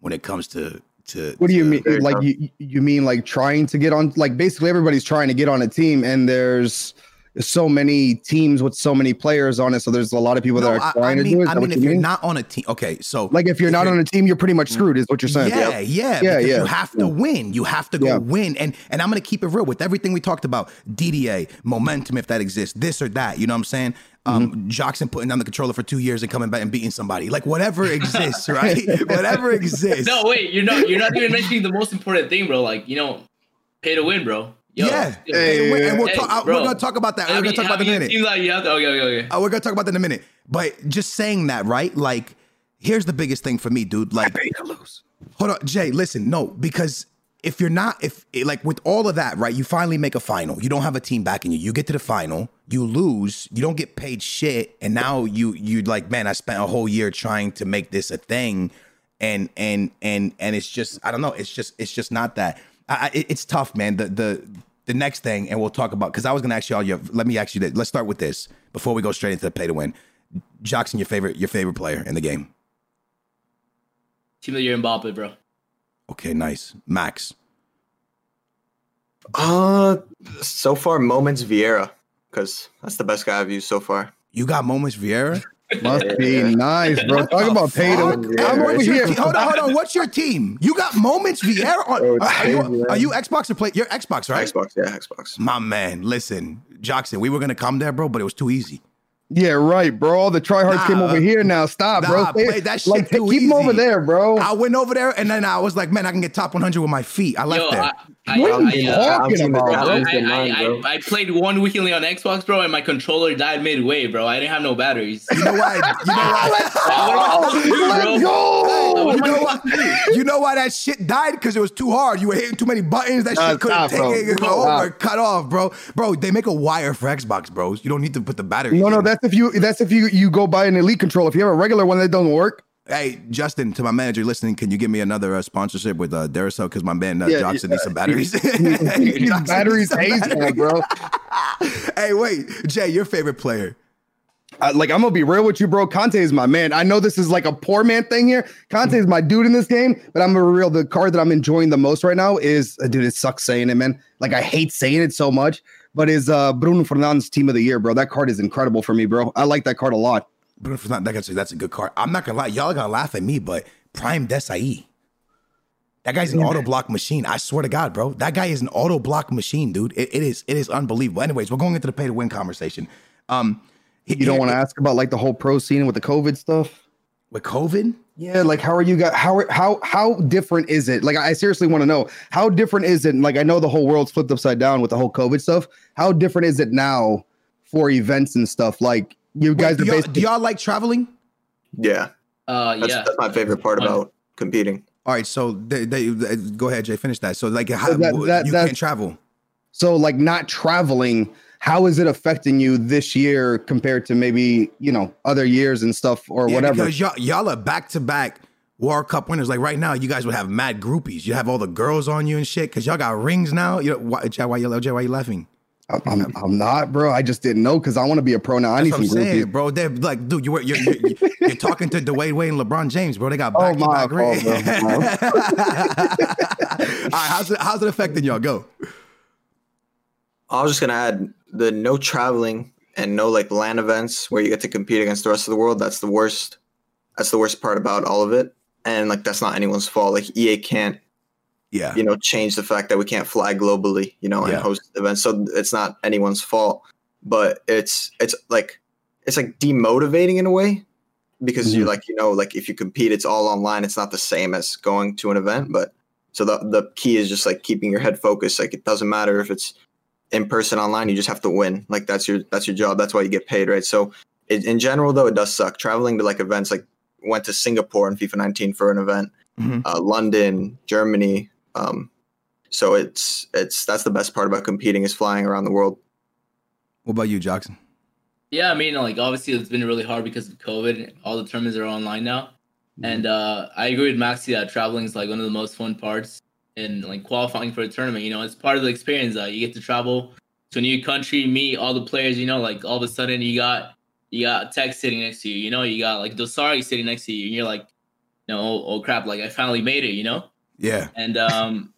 When it comes to to What do you to- mean? Like tough. you you mean like trying to get on? Like basically everybody's trying to get on a team, and there's so many teams with so many players on it. So there's a lot of people No, that are I, trying I to mean, do it. Is I mean, if you you're mean? not on a team, okay, so like if you're not you're- on a team, you're pretty much screwed. Is what you're saying? Yeah, yeah, Yeah, because yeah. You have to win. You have to go Yeah. win. And and I'm gonna keep it real with everything we talked about. DDA, momentum, if that exists, this or that. You know what I'm saying? Um, Mm-hmm. Joksan putting down the controller for two years and coming back and beating somebody. Like whatever exists, right? whatever exists. No, wait, you're not. You're not even mentioning the most important thing, bro. Like you know, pay to win, bro. Yo, yeah. yo, Hey, and we'll Hey, talk, I- bro. we're gonna talk about that. We're Have gonna talk about that in a you minute. seen that? Yeah. Okay. Okay. Okay. Uh, we're gonna talk about that in a minute. But just saying that, right? Like, here's the biggest thing for me, dude. Like, hold on, Jay. Listen, no, because if you're not, if like with all of that, right? You finally make a final. You don't have a team backing you. You get to the final, you lose, you don't get paid shit, and now you you like, man, I spent a whole year trying to make this a thing, and and and and it's just, I don't know, it's just it's just not that. I, I, it- it's tough, man. The the the next thing, and we'll talk about because I was gonna ask you all your. Let me ask you that. Let's start with this before we go straight into the pay to win. Joksan, your favorite your favorite player in the game. Team of the year Mbappe, bro. Okay, nice. Max. Uh, so far, Moments Vieira, because that's the best guy I've used so far. You got moments Vieira. Must be nice, bro. Talk about pay to Fuck? win. I'm over here. hold on, hold on. What's your team? You got moments Vieira on. Oh, are, you, are you Xbox or play? You're Xbox, right? Xbox, yeah, Xbox. My man, listen, Joksan. We were gonna come there, bro, but it was too easy. Yeah, right, bro. All the tryhards came over here now. Stop, bro. nah, Stay- play that shit like, too keep them over there, bro. I went over there, and then I was like, man, I can get top 100 with my feet. I left Yo, there. I, I, are you talking I'm about. I'm I, team mine, I, bro. I, I played one weekly on Xbox, bro, and my controller died midway, bro. I didn't have no batteries. you know why? You know why? Let's go. you know why? You know why that shit died? Because it was too hard. You were hitting too many buttons. That Nah, shit couldn't stop, take bro. it. It go Stop. over, cut off, bro. Bro, they make a wire for Xbox, bros. You don't need to put the battery. No, no, that's if you that's if you you go buy an elite controller. If you have a regular one that doesn't work, Hey, Justin, to my manager listening, can you give me another uh, sponsorship with uh, Duracell? Because my man uh, Yeah, Johnson yeah, needs some batteries. these Johnson batteries needs some batteries. bro. Hey, wait, Jay, your favorite player? I, like I'm gonna be real with you, bro. Kanté is my man. I know this is like a poor man thing here. Kanté is my dude in this game, but I'm gonna be real. The card that I'm enjoying the most right now is, uh, dude. It sucks saying it, man. Like I hate saying it so much, but is uh Bruno Fernandes team of the year, bro. That card is incredible for me, bro. I like that card a lot. Bruno Fernandes, that's a- that's a good card. I'm not gonna lie, y'all are gonna laugh at me, but Prime Desailly. That guy's an auto block machine. I swear to God, bro. That guy is an auto block machine, dude. It, it is it is unbelievable. Anyways, we're going into the pay to win conversation. Um, You don't want to ask about like the whole pro scene with the COVID stuff. with COVID. Yeah, like how are you guys? How how how different is it? Like I seriously want to know how different is it? Like I know the whole world's flipped upside down with the whole COVID stuff. How different is it now for events and stuff? Like you guys Wait, are do, y'all, basically do y'all like traveling? Yeah, Uh, that's, yeah. that's my favorite part about competing. All right, so they, they, they- go ahead, Jay. Finish that. So like, how, that- that- you that- can't travel. so like not traveling. How is it affecting you this year compared to maybe you know other years and stuff or Yeah, whatever? because y'all y'all are back to back World Cup winners. Like right now, you guys would have mad groupies. You have all the girls on you and shit because y'all got rings now. You know, why, Jay, why you Jay, why you laughing? I'm, I'm, I'm not, bro. I just didn't know because I want to be a pro now. I That's need what I'm some saying, groupies. bro. They're like, dude, you were you're, you're, you're, you're talking to Dwyane Wade and LeBron James, bro. They got Oh, back to my back rings. fault, bro. all right, how's it how's it affecting y'all? Go. I was just gonna add the no traveling and no like LAN events where you get to compete against the rest of the world. That's the worst. That's the worst part about all of it. And like that's not anyone's fault. Like EA can't, Yeah. you know, change the fact that we can't fly globally, you know, and Yeah. host events. So it's not anyone's fault. But it's it's like it's like demotivating in a way because you like you know like if you compete, it's all online. It's not the same as going to an event. But so the the key is just like keeping your head focused. Like it doesn't matter if it's in person online you just have to win like that's your that's your job that's why you get paid right so it, in general though it does suck traveling to like events like went to singapore in fifa 19 for an event Mhm. uh, london germany um so it's it's that's the best part about competing is flying around the world What about you, Joksan? Yeah, I mean, like obviously it's been really hard because of COVID. All the tournaments are online now, and uh, I agree with Maxi that traveling is like one of the most fun parts in like qualifying for a tournament. You know, it's part of the experience. Uh, you get to travel to a new country, meet all the players. You know, like all of a sudden you got you got Tekkz sitting next to you. You know, you got like Dosari sitting next to you, and you're like, you know, oh, oh crap, like I finally made it. You know, Yeah. and um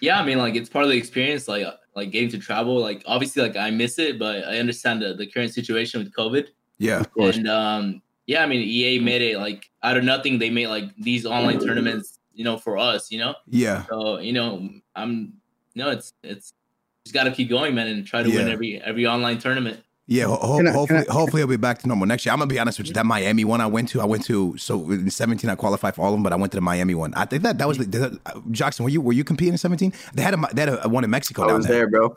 yeah i mean like it's part of the experience like uh, like getting to travel like obviously like i miss it but i understand the, the current situation with covid Yeah. of course. and um yeah i mean ea made it like out of nothing they made like these online tournaments you know for us you know Yeah. so you know i'm no it's it's just got to keep going man and try to win every every online tournament Yeah, ho- ho- I- hopefully, I- hopefully it'll be back to normal next year. I'm gonna be honest with you. That Miami one I went to, I went to. So in 17, I qualified for all of them, but I went to the Miami one. I think that that was the, the- uh, Joksan. Were you were you competing in 17? They had a they had a, one in Mexico i down was there. there bro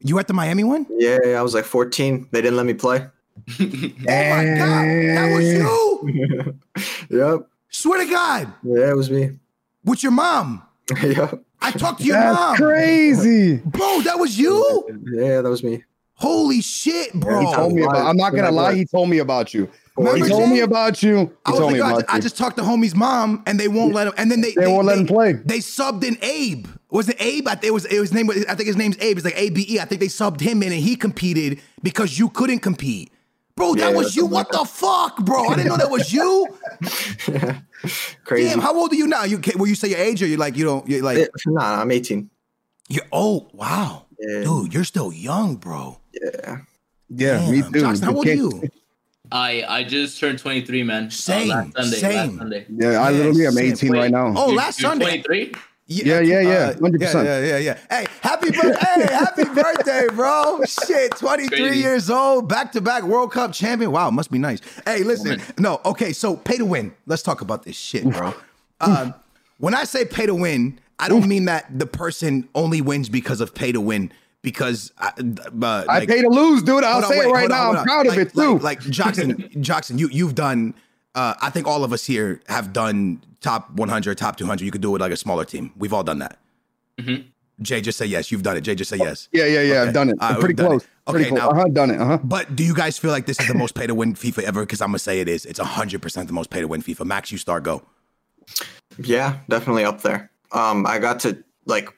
You were at the Miami one? yeah i was like 14 they didn't let me play Oh my god, that was you! yep Swear to God, yeah it was me with your mom. yep I talked to your That's mom, crazy. bro. That was you. yeah that was me Holy shit, bro! He told me about. I'm not gonna lie. He told me about you. Remember he told me about you. He I was told like, me yo, I, about just, I just talked to homie's mom, and they won't let him. And then they They won't let him play. They subbed in Abe. Was it Abe? I think it was. It was name. I think his name's Abe. It's like A B E. I think they subbed him in, and he competed because you couldn't compete. Bro, that Yeah, was you. What the fuck, bro? I didn't know that was you. crazy Damn, how old are you now? You will you say your age or you're like you don't you're like Eh, nah i'm 18 you're oh wow. Yeah. Dude, you're still young, bro. Yeah yeah, me too. Joksan, how old are you? i i just turned 23 man uh, Same, last sunday same. last sunday Yeah, I literally am 18 wait. right now. Oh, You- last Sunday. 23 Yeah, yeah, yeah, uh, 100%. Yeah, yeah, yeah, yeah. Hey, happy birthday! hey, happy birthday, bro! Shit, 23 Crazy. years old, back to back World Cup champion. Wow, must be nice. Hey, listen, no, okay, so pay to win. Let's talk about this shit, bro. Um, when I say pay to win, I don't mean that the person only wins because of pay to win. Because I, uh, I like- pay to lose, dude. I'll on, say wait, it right hold on, now. hold I'm on. proud of it too. Like, like Joksan, Joksan, you you've done. Uh, I think all of us here have done top 100, top 200. You could do it with like a smaller team. We've all done that. Jay, just say yes. You've done it. Jay, just say yes. yeah, yeah, yeah. Okay. I've done it. I'm pretty we've close. it. Pretty Okay, close. now- Uh huh. Done it. Uh huh. But do you guys feel like this is the most pay to win FIFA ever? Because I'm gonna say it is. It's 100 percent the most pay to win FIFA. Max, you start. Go. Yeah, definitely up there. Um, I got to like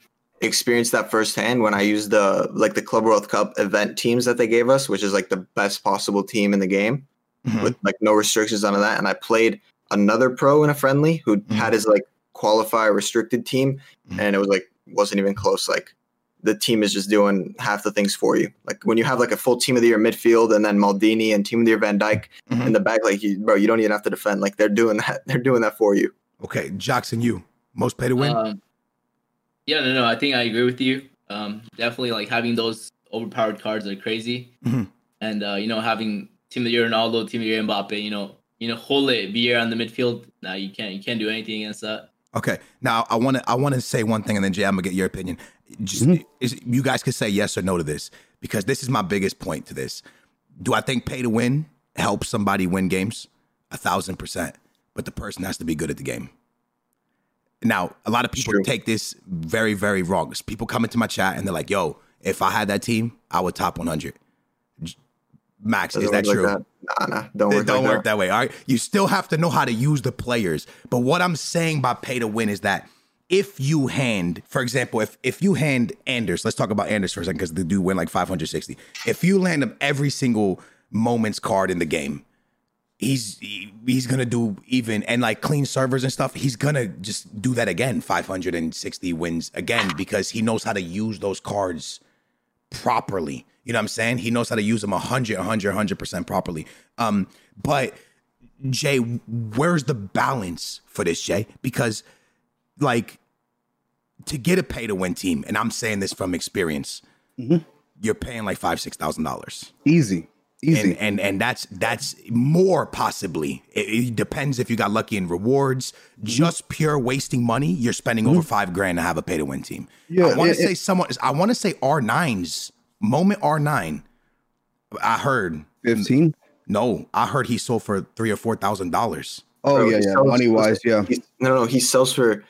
experience that firsthand when I used the like the Club World Cup event teams that they gave us, which is like the best possible team in the game Mhm. with like no restrictions on that. And I played another pro in a friendly who Mhm. had his like qualifier restricted team, Mhm. and it was like wasn't even close. Like the team is just doing half the things for you. Like when you have like a full team of the year midfield and then Maldini and team of the year Van Dijk Mhm. in the back, like you, bro, you don't even have to defend. Like they're doing that. They're doing that for you. Okay, Joksan, you most pay to win. Um, yeah, no, no, I think I agree with you. Um, definitely, like having those overpowered cards are crazy, Mhm. and uh, you know, having team of the year Ronaldo, team of the year Mbappe, you know, you know, hold it Vieira on the midfield. Nah, you can't, you can't do anything against that. Okay. Now I want to I want to say one thing, and then Jay, I'm gonna get your opinion. Just Mm-hmm. is, you guys could say yes or no to this because this is my biggest point to this. Do I think pay to win helps somebody win games? A thousand percent. But the person has to be good at the game. Now, a lot of people take this very, very wrong. People come into my chat and they're like, "Yo, if I had that team, I would top 100." Max, Doesn't is that true? Like that. Nah, nah, don't It work. don't like work that way. All right. You still have to know how to use the players. But what I'm saying by pay to win is that if you hand, for example, if if you hand Anders, let's talk about Anders for a second because the dude win like 560. If you land him every single moments card in the game, he's he- he's gonna do even and like clean servers and stuff. He's gonna just do that again, 560 wins again because he knows how to use those cards properly. You know what I'm saying? He knows how to use them 100, 100, 100% properly. Um, but Jay, where's the balance for this, Jay? Because like to get a pay to win team, and I'm saying this from experience, Mhm. you're paying like five, six thousand dollars. Easy, easy. And, and and that's that's more possibly. It, it depends if you got lucky in rewards. Mm-hmm. Just pure wasting money, you're spending over five grand to have a pay to win team. Yeah, I want to say someone. I want to say R 9s moment R nine. I heard Fifteen. no. I heard he sold for three or four thousand dollars. Oh Bro, yeah, he yeah. sells- Money wise, yeah. He's, no, no, he sells for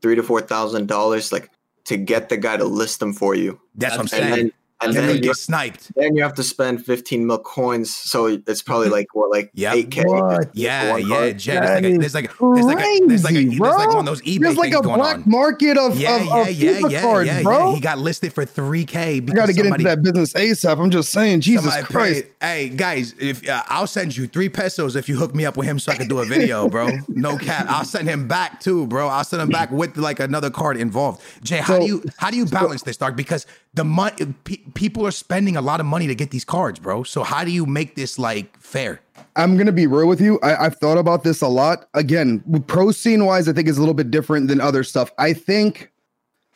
three to four thousand dollars, like to get the guy to list them for you, That's, what I'm That's- and saying. Then and And then then you you, get sniped. then you have to spend fifteen mil coins, so it's probably like what, like Yep. eight k. What? Yeah, yeah, Jay. There's like, a, there's like, a, there's like, a, there's like, a, Crazy, there's like one of those eBay There's like things a going black on. market of, Yeah, of, yeah, of yeah, FIFA yeah, cards, yeah, bro. yeah. He got listed for 3K I because got to get somebody, into that business ASAP. I'm just saying, Jesus somebody Christ. paid- Hey guys, if uh, I'll send you three pesos if you hook me up with him so I can do a video, bro. No cap. I'll send him back too, bro. I'll send him back with like another card involved. Jay, how So- do you how do you balance this, Dark? Because the money pe- people are spending a lot of money to get these cards, bro. So how do you make this like fair? I'm gonna be real with you. I, I've thought about this a lot. Again, pro scene wise, I think is a little bit different than other stuff. I think,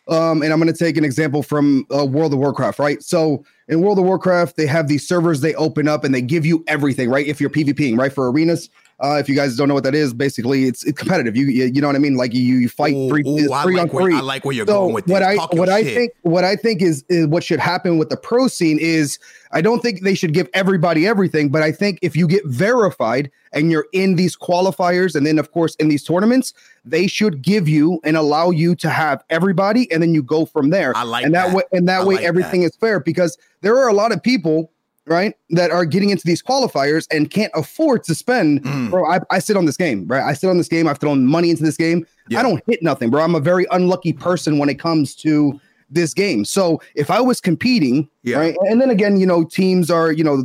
um, and I'm gonna take an example from uh, World of Warcraft, right? So in World of Warcraft, they have these servers they open up and they give you everything, right? If you're PvPing, right? For arenas, uh, if you guys don't know what that is, basically it's, it's competitive. You, you you know what I mean? Like you, you fight Ooh, three, ooh, I three like on where- three. I like where you're so going with what this. I Talk what I shit. think what I think is, is what should happen with the pro scene is I don't think they should give everybody everything, but I think if you get verified and you're in these qualifiers and then of course in these tournaments, they should give you and allow you to have everybody and then you go from there. I like and that, that. way and that I way like everything is fair because there are a lot of people right that are getting into these qualifiers and can't afford to spend Mm. bro I, I sit on this game right i sit on this game i've thrown money into this game Yeah. i don't hit nothing bro i'm a very unlucky person when it comes to this game so if i was competing Yeah. right and then again you know teams are you know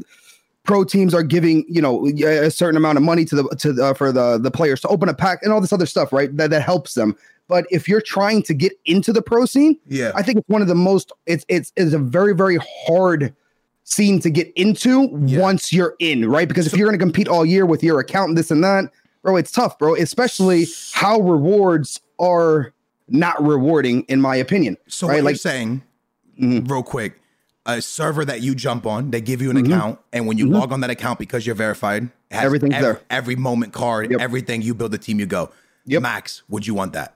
pro teams are giving you know a certain amount of money to the to the, for the the players to open a pack and all this other stuff right that, that helps them but if you're trying to get into the pro scene Yeah. I think it's one of the most it's it's it's a very very hard scene to get into Yeah. once you're in, right? Because if you're going to compete all year with your account and this and that, bro, it's tough, bro. Especially how rewards are not rewarding, in my opinion. So right? what Like you're saying, Mhm. real quick, a server that you jump on, they give you an Mhm. account, and when you Mhm. log on that account because you're verified, it has Everything's ev- there. Every moment card, Yep. everything you build the team, you go. Yep. Max, would you want that?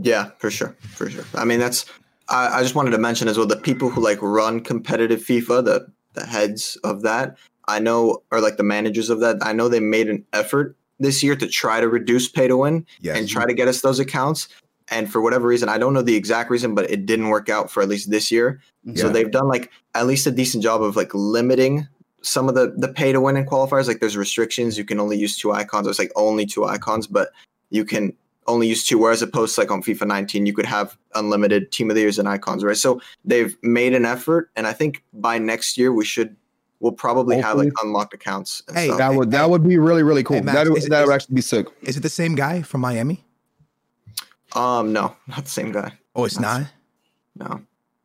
Yeah, for sure, for sure. I mean, that's. I, I just wanted to mention as well the people who like run competitive FIFA, the the heads of that, I know, or like the managers of that, I know they made an effort this year to try to reduce pay to win Yes. and try to get us those accounts. And for whatever reason, I don't know the exact reason, but it didn't work out for at least this year. Mm-hmm. So they've done like at least a decent job of like limiting some of the the pay to win in qualifiers. Like there's restrictions. You can only use two icons. It's like only two icons, but you can only use two. Whereas opposed to like on FIFA 19, you could have unlimited team of the years and icons, right? So they've made an effort, and I think by next year we should we'll probably have like unlocked accounts. And Hey, stuff. that would that would be really really cool. Hey, Max, that would, is- that is- would actually be sick. Is it the same guy from Miami? um, no, not the same guy. Oh, it's not. No,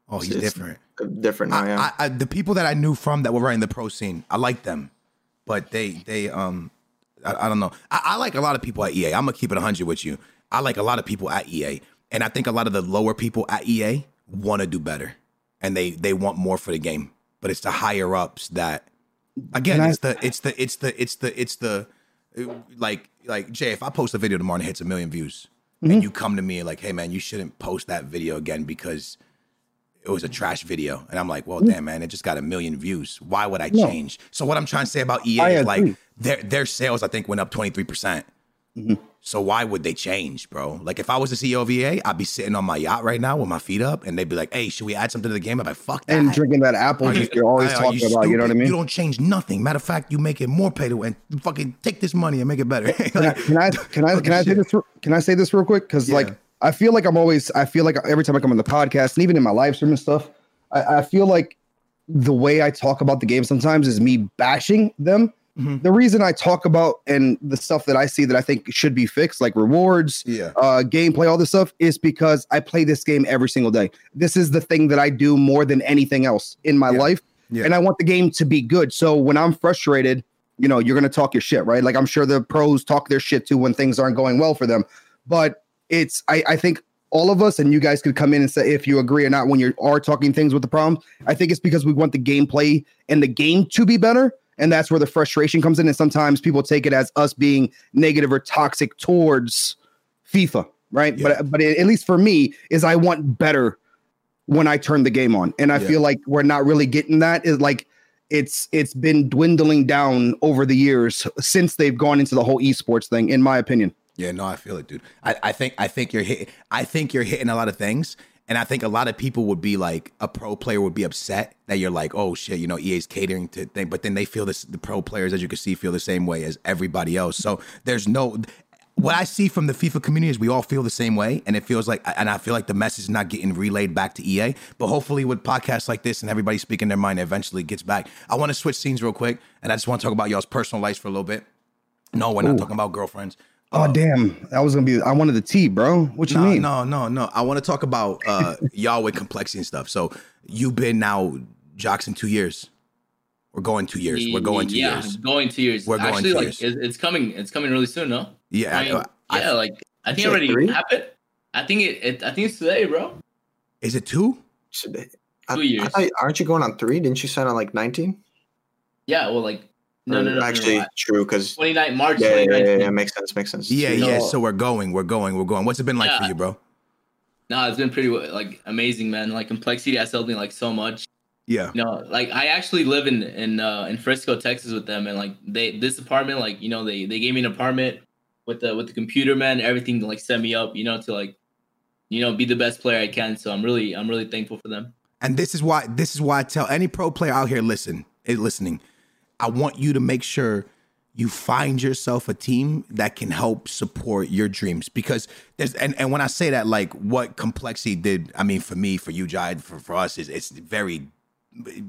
Oh, he's It's- different. different now. Yeah. I, I, the people that I knew from that were running the pro scene, I like them, but they they um I, I don't know. I, I like a lot of people at EA. I'm gonna keep it 100 with you. I like a lot of people at EA, and I think a lot of the lower people at EA want to do better, and they they want more for the game. But it's the higher ups that again I- it's the it's the it's the it's the it's the uh, like like Jay. If I post a video tomorrow and it hits a million views, Mm-hmm. and you come to me like, hey man, you shouldn't post that video again because it was a trash video. And I'm like, well, damn, man, it just got a million views. Why would I Mm. No. change? So what I'm trying to say about EA I is like their their sales, I think, went up 23%. percent Mm-hmm. So why would they change, bro? Like if I was the CEO of EA, I'd be sitting on my yacht right now with my feet up, and they'd be like, "Hey, should we add something to the game?" I'd be like, "Fuck that." And drinking that apple juice you're always are talking about. You know what I mean? You don't change nothing. Matter of fact, you make it more pay to win. Fucking take this money and make it better. can I can I can I, can I say this? Can I say this real quick? Because Yeah. like I feel like I'm always I feel like every time I come on the podcast and even in my live stream and stuff, I, I feel like the way I talk about the game sometimes is me bashing them Mm-hmm. The reason I talk about and the stuff that I see that I think should be fixed, like rewards, yeah, uh, gameplay, all this stuff, is because I play this game every single day. This is the thing that I do more than anything else in my yeah. life, yeah. and I want the game to be good. So when I'm frustrated, you know, you're gonna talk your shit, right? Like I'm sure the pros talk their shit too when things aren't going well for them, but it's I, I think all of us and you guys could come in and say if you agree or not when you are talking things with the problem. I think it's because we want the gameplay and the game to be better and that's where the frustration comes in. And sometimes people take it as us being negative or toxic towards FIFA, right? Yeah. But but it, at least for me, is I want better when I turn the game on, and I yeah. feel like we're not really getting that. Is like it's it's been dwindling down over the years since they've gone into the whole esports thing, in my opinion. Yeah, no, I feel it, dude. I, I think I think you're hit. I think you're hitting a lot of things, and I think a lot of people would be like, a pro player would be upset that you're like, oh shit, you know, EA's catering to thing. But then they feel this, the pro players, as you can see, feel the same way as everybody else. So there's no, what I see from the FIFA community is we all feel the same way. And it feels like, and I feel like the message is not getting relayed back to EA. But hopefully with podcasts like this and everybody speaking their mind, eventually gets back. I want to switch scenes real quick. And I just want to talk about y'all's personal lives for a little bit. No, we're not Ooh. talking about girlfriends. Oh um, damn! That was gonna be. I wanted the tea, bro. What you no, mean? No, no, no. I want to talk about uh y'all with complexity and stuff. So you've been now jocks in two years. We're going two years. We're going two yeah, years. going two years. We're going Actually, two like years. it's coming. It's coming really soon, no? Yeah, I mean, I, I, yeah. Like I think already three? happened. I think it, it. I think it's today, bro. Is it two? Today. Two years. I, aren't you going on three? Didn't you sign on like nineteen? Yeah. Well, like no, no, no. Actually, no, no. true because 29 March. Yeah, 29th. yeah, yeah, yeah, makes sense. Makes sense. Yeah, yeah. So we're going. We're going. We're going. What's it been like Yeah. for you, bro? No, it's been pretty like amazing, man. Like complexity has helped me like so much. Yeah. You know, like I actually live in in uh, in Frisco, Texas, with them, and like they this apartment, like you know, they they gave me an apartment with the with the computer, man. Everything like set me up, you know, to like you know be the best player I can. So I'm really I'm really thankful for them. And this is why this is why I tell any pro player out here listen, eh, listening. I want you to make sure you find yourself a team that can help support your dreams because there's and, and when I say that like what complexity did I mean for me for you Jai for, for us is it's very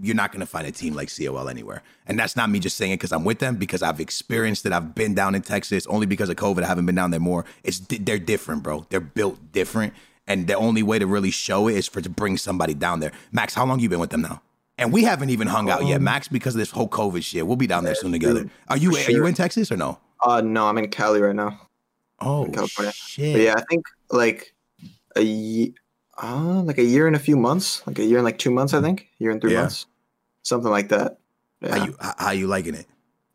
you're not going to find a team like COL anywhere. And that's not me just saying it because I'm with them, because I've experienced it. I've been down in Texas only because of COVID. I haven't been down there more. It's they're different, bro. They're built different, and the only way to really show it is for to bring somebody down there. Max, how long you been with them now? And we haven't even hung out yet, Um, Max, because of this whole COVID shit. We'll be down there soon together. Are you for are you in Texas or no? Uh, no, I'm in Cali right now. Oh California. shit! But yeah, I think like a ye- uh, like a year and a few months, like a year and like two months, I think, year and three Yeah. months, something like that. Yeah, How you how, how you liking it?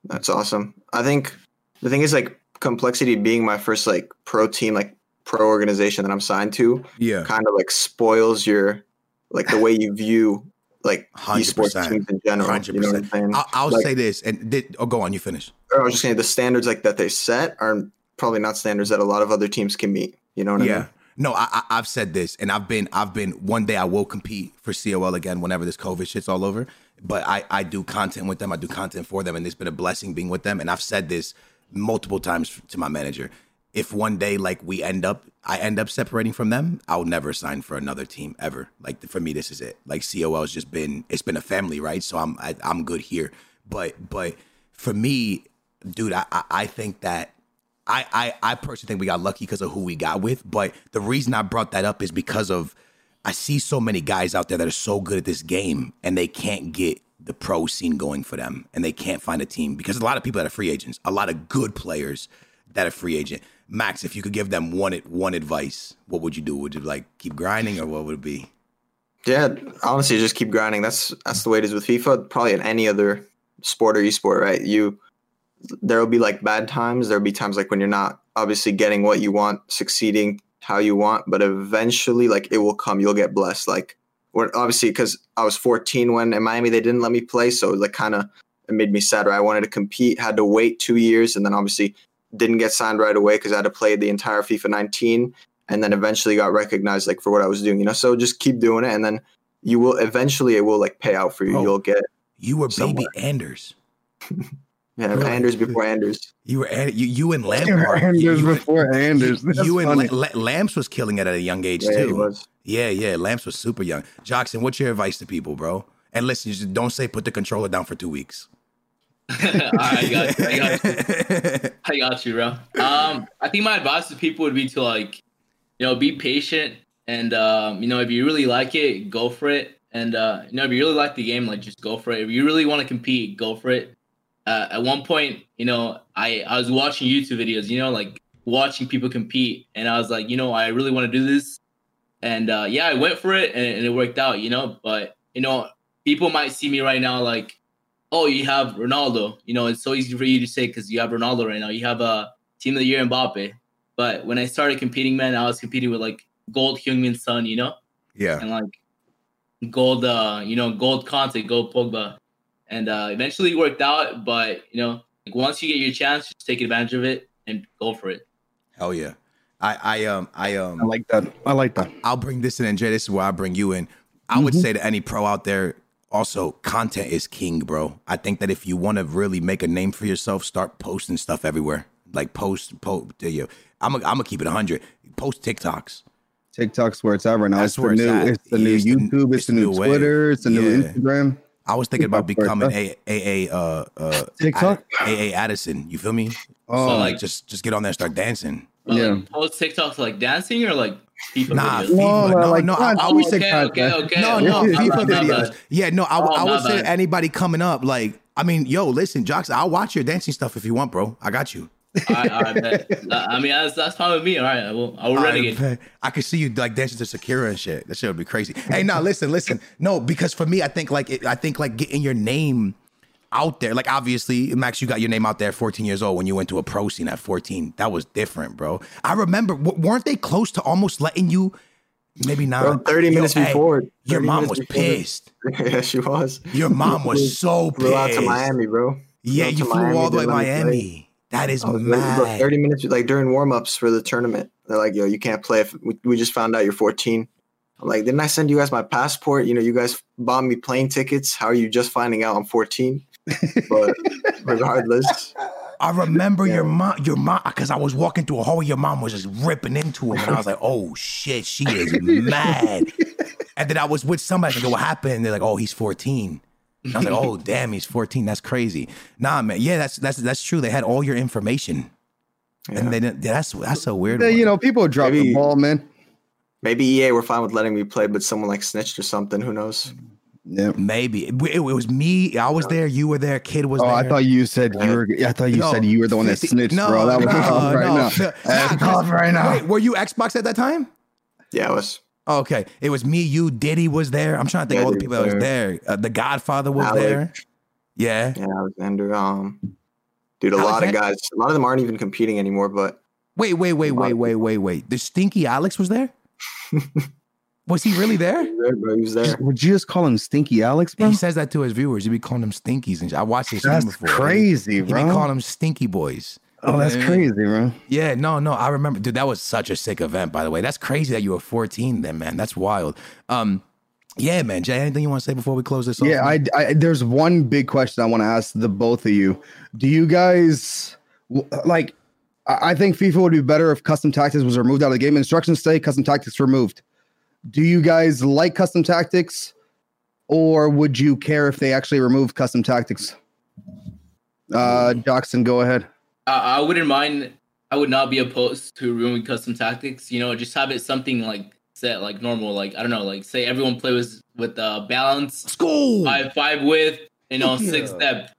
that's awesome. I think the thing is like complexity being my first like pro team, like pro organization that I'm signed to, Yeah, kind of like spoils your like the way you view like 100%. esports teams in general. You know what I'm saying? I'll, I'll Like- say this, and did, oh, go on. You finish. I was just saying the standards like that they set are probably not standards that a lot of other teams can meet. You know what I Yeah. mean? No, I, I, I've said this, and I've been, I've been. One day I will compete for COL again whenever this COVID shit's all over. But I, I do content with them. I do content for them, and it's been a blessing being with them. And I've said this multiple times to my manager. If one day like we end up, I end up separating from them, I'll never sign for another team ever. Like for me, this is it. Like COL has just been, it's been a family, right? So I'm, I, I'm good here. But, but for me, dude, I, I, I think that I, I, I personally think we got lucky because of who we got with. But the reason I brought that up is because of I see so many guys out there that are so good at this game and they can't get the pro scene going for them and they can't find a team because a lot of people that are free agents, a lot of good players that are free agent. Max, if you could give them one one advice, what would you do? Would you like keep grinding or what would it be? Yeah, honestly, just keep grinding. That's that's the way it is with FIFA. Probably in any other sport or esport, right? You there will be like bad times. There'll be times like when you're not obviously getting what you want, succeeding how you want, but eventually, like it will come. You'll get blessed. Like obviously because I was 14 when in Miami they didn't let me play, so like kind of it made me sad. Right? I wanted to compete, had to wait two years, and then obviously didn't get signed right away because I had to play the entire FIFA 19 and then eventually got recognized like for what I was doing, you know. So just keep doing it, and then you will eventually it will like pay out for you. Bro, You'll get You were baby Anders. yeah, Really? Anders before Anders. You were An- you, you and Lampard. Anders you, you, before Anders. That's you and funny. La- La- Lamps was killing it at a young age Yeah, too. he was. Yeah, yeah. Lamps was super young. Joksan, what's your advice to people, bro? And listen, just don't say put the controller down for two weeks. I got you. I got you. I got you, bro. Um, I think my advice to people would be to like, you know, be patient and um, you know, if you really like it, go for it. And uh, you know, if you really like the game, like just go for it. If you really want to compete, go for it. Uh, at one point, you know, I I was watching YouTube videos, you know, like watching people compete, and I was like, you know, I really want to do this. And uh, yeah, I went for it, and, and it worked out, you know. But you know, people might see me right now like, oh, you have Ronaldo. You know, it's so easy for you to say because you have Ronaldo right now. You have a team of the year Mbappe. But when I started competing, man, I was competing with like gold Heung-min Son, you know? Yeah. And like gold, uh, you know, gold Kanté, gold Pogba. And uh, eventually it worked out. But, you know, like once you get your chance, just take advantage of it and go for it. Hell yeah. I, I um I um I like that. I like that. I'll bring this in and Jay, this is where I bring you in. I would say to any pro out there, also content is king, bro. I think that if you want to really make a name for yourself, start posting stuff everywhere. Like post, post. You, I'm, a, I'm gonna keep it hundred. Post TikToks. TikTok's where it's at right now. That's it's the where it's new. at. It's the new it's the- YouTube. It's, it's the the new new wave. Twitter. It's the new Yeah. Instagram. I was thinking about TikTok becoming first, a a a uh uh TikTok? a a Addison. You feel me? Oh, so like like- just just get on there, and start dancing. But, Yeah. Like, post TikToks like dancing or like FIFA Nah, videos? FIFA. No, No, no, like, no, I, content. I would okay, TikTok, okay, okay. no, okay. no, My FIFA bad, videos. bad. Yeah, no, I, would- Oh, I would say bad. anybody coming up, like, I mean, yo, listen, Jocks, I'll watch your dancing stuff if you want, bro. I got you. All right, all right, bet. Uh, I mean, that's, that's fine with me. All right, I will. I will I, renegade. bet. I could see you like dancing to Shakira and shit. That shit would be crazy. Hey, no, listen, listen. No, because for me, I think like it, I think like getting your name out there. Like obviously, Max, you got your name out there at 14 years old when you went to a pro scene at 14. That was different, bro. I remember, w- weren't they close to almost letting you? Maybe not. Bro, 30 minutes hey, before. your 30 mom was before. pissed. yeah, she was. Your mom was so Flew out pissed. to Miami, bro. Yeah, you flew all the way to didn't let me play. Miami. That is was like, bro, mad. 30 minutes, like during warm ups for the tournament. They're like, yo, you can't play if we, we just found out you're 14. I'm like, didn't I send you guys my passport? You know, you guys bought me plane tickets. How are you just finding out I'm 14? But regardless, I remember your mom, your mom, because I was walking through a hallway. Your mom was just ripping into him, and I was like, "Oh shit, she is mad." and then I was with somebody. I was like, "What happened?" They're like, "Oh, he's 14." And I was like, "Oh, damn, he's 14. That's crazy." Nah, man. Yeah, that's that's that's true. They had all your information, and they didn't. That's that's a weird. Yeah, one. you know, people drop the ball, man. maybe EA were fine with letting me play, but someone like snitched or something. Who knows? Yeah. maybe it, it was me. I was there. You were there. Kid was Oh, there. I thought you said you were. I thought you No, said you were the one that 50 snitched, no, bro. That was no, tough right no, now. That's Nah, tough right now. Wait, were you Xbox at that time? Yeah, it was. Oh, okay, it was me, you, Diddy was there. I'm trying to think Yeah, of all the people that was was there. Uh, the Godfather was Alec. there. Yeah. Yeah, Alexander. Um, dude, a lot of guys. A lot of them aren't even competing anymore. But Wait, wait, wait, lot wait, wait, wait, wait. The stinky Alex was there. was he really there? he was there, bro. He was there. Would you just call him Stinky Alex, bro? He says that to his viewers. He be calling them stinkies, and. I watched his stream That's before. crazy, bro. He be calling them stinky boys. Oh, that's crazy, bro. Yeah, no, no. I remember, dude. That was such a sick event, by the way. That's crazy that you were 14 then, man. That's wild. Um, yeah, man. Jay, anything you want to say before we close this off? Yeah, I, I there's one big question I want to ask the both of you. Do you guys like? I I think FIFA would be better if custom tactics was removed out of the game. Instructions say custom tactics removed. Do you guys like custom tactics, or would you care if they actually removed custom tactics? Uh, Joksan, go ahead. I, I wouldn't mind. I would not be opposed to removing custom tactics. You know, just have it something like set like normal. Like I don't know, like say everyone plays with uh, balance, School. five five with you know, Yeah. six step,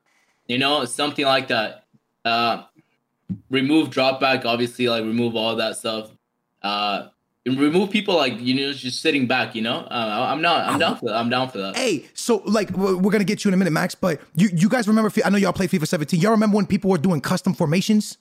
you know, something like that. Uh, remove drop back, obviously, like remove all that stuff. Uh, and remove people like you know just sitting back. You know, uh, I'm not. I'm down for that. I'm down for that. Hey, so like we're we're gonna get you in a minute, Max. But you you guys remember? I know y'all play FIFA 17. Y'all remember when people were doing custom formations?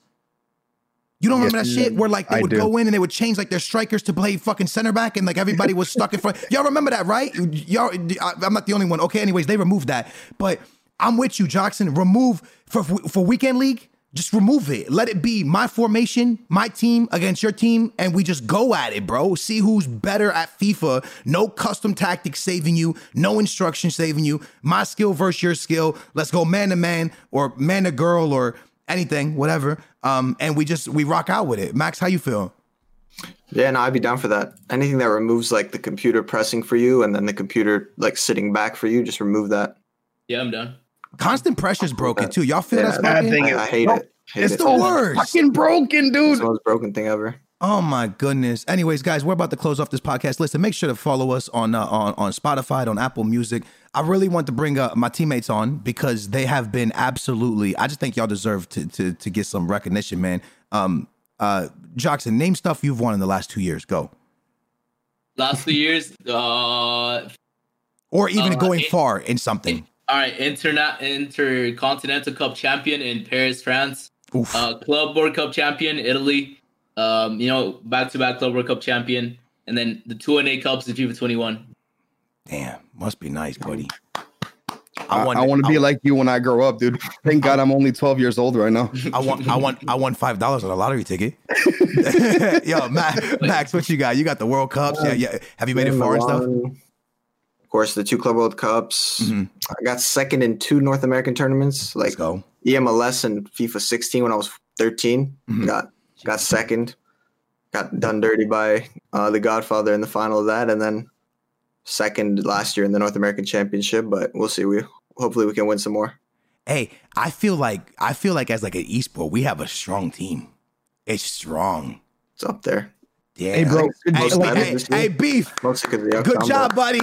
You don't remember Yes, that shit where like they I would do. go in and they would change like their strikers to play fucking center back and like everybody was stuck in front. Y'all remember that, right? Y'all, I- I'm not the only one. Okay, anyways, they removed that. But I'm with you, Joksan. Remove for for weekend league. Just remove it. Let it be my formation, my team against your team, and we just go at it, bro. See who's better at FIFA. No custom tactics saving you, no instruction saving you. My skill versus your skill. Let's go man to man or man to girl or anything, whatever. Um, and we just we rock out with it. Max, how you feel? Yeah, no, I'd be down for that. Anything that removes like the computer pressing for you and then the computer like sitting back for you, just remove that. Yeah, I'm done. Constant pressure's broken too. Y'all feel Yeah, that, bad thing. I, I hate it. Hate it's it. the so worst. Fucking broken, It's dude. the most broken thing ever. Oh my goodness. Anyways, guys, we're about to close off this podcast. Listen, make sure to follow us on uh, on on Spotify, on Apple Music. I really want to bring uh, my teammates on because they have been absolutely. I just think y'all deserve to to to get some recognition, man. Um, uh, Joksan, name stuff you've won in the last two years. Go, Last two years, uh, or even Uh, going it- far in something. Right, internet intercontinental cup champion in Paris, France. Oof. Uh, Club World Cup champion, Italy. Um, you know, back to back Club World Cup champion, and then the two and eight cups in FIFA 21. Damn, must be nice, buddy. I, want to be like you when I grow up, dude. Thank God I'm only 12 years old right now. I want, I want, I won five dollars on a lottery ticket. Yo, Max, Max, what you got? You got the World Cups. Yeah, yeah. Have you made it far and stuff? Course, the two Club World Cups. Mhm. I got second in two North American tournaments, Let's like go. EMLS and FIFA 16 when I was 13. Mhm. Got got second. Got done dirty by uh, the Godfather in the final of that, and then second last year in the North American Championship. But we'll see. We hopefully we can win some more. Hey, I feel like I feel like as like an esport, we have a strong team. It's strong. It's up there. Yeah. Hey, bro. Hey, Most hey, times hey, hey, beef. Mostly because of the Good job, buddy.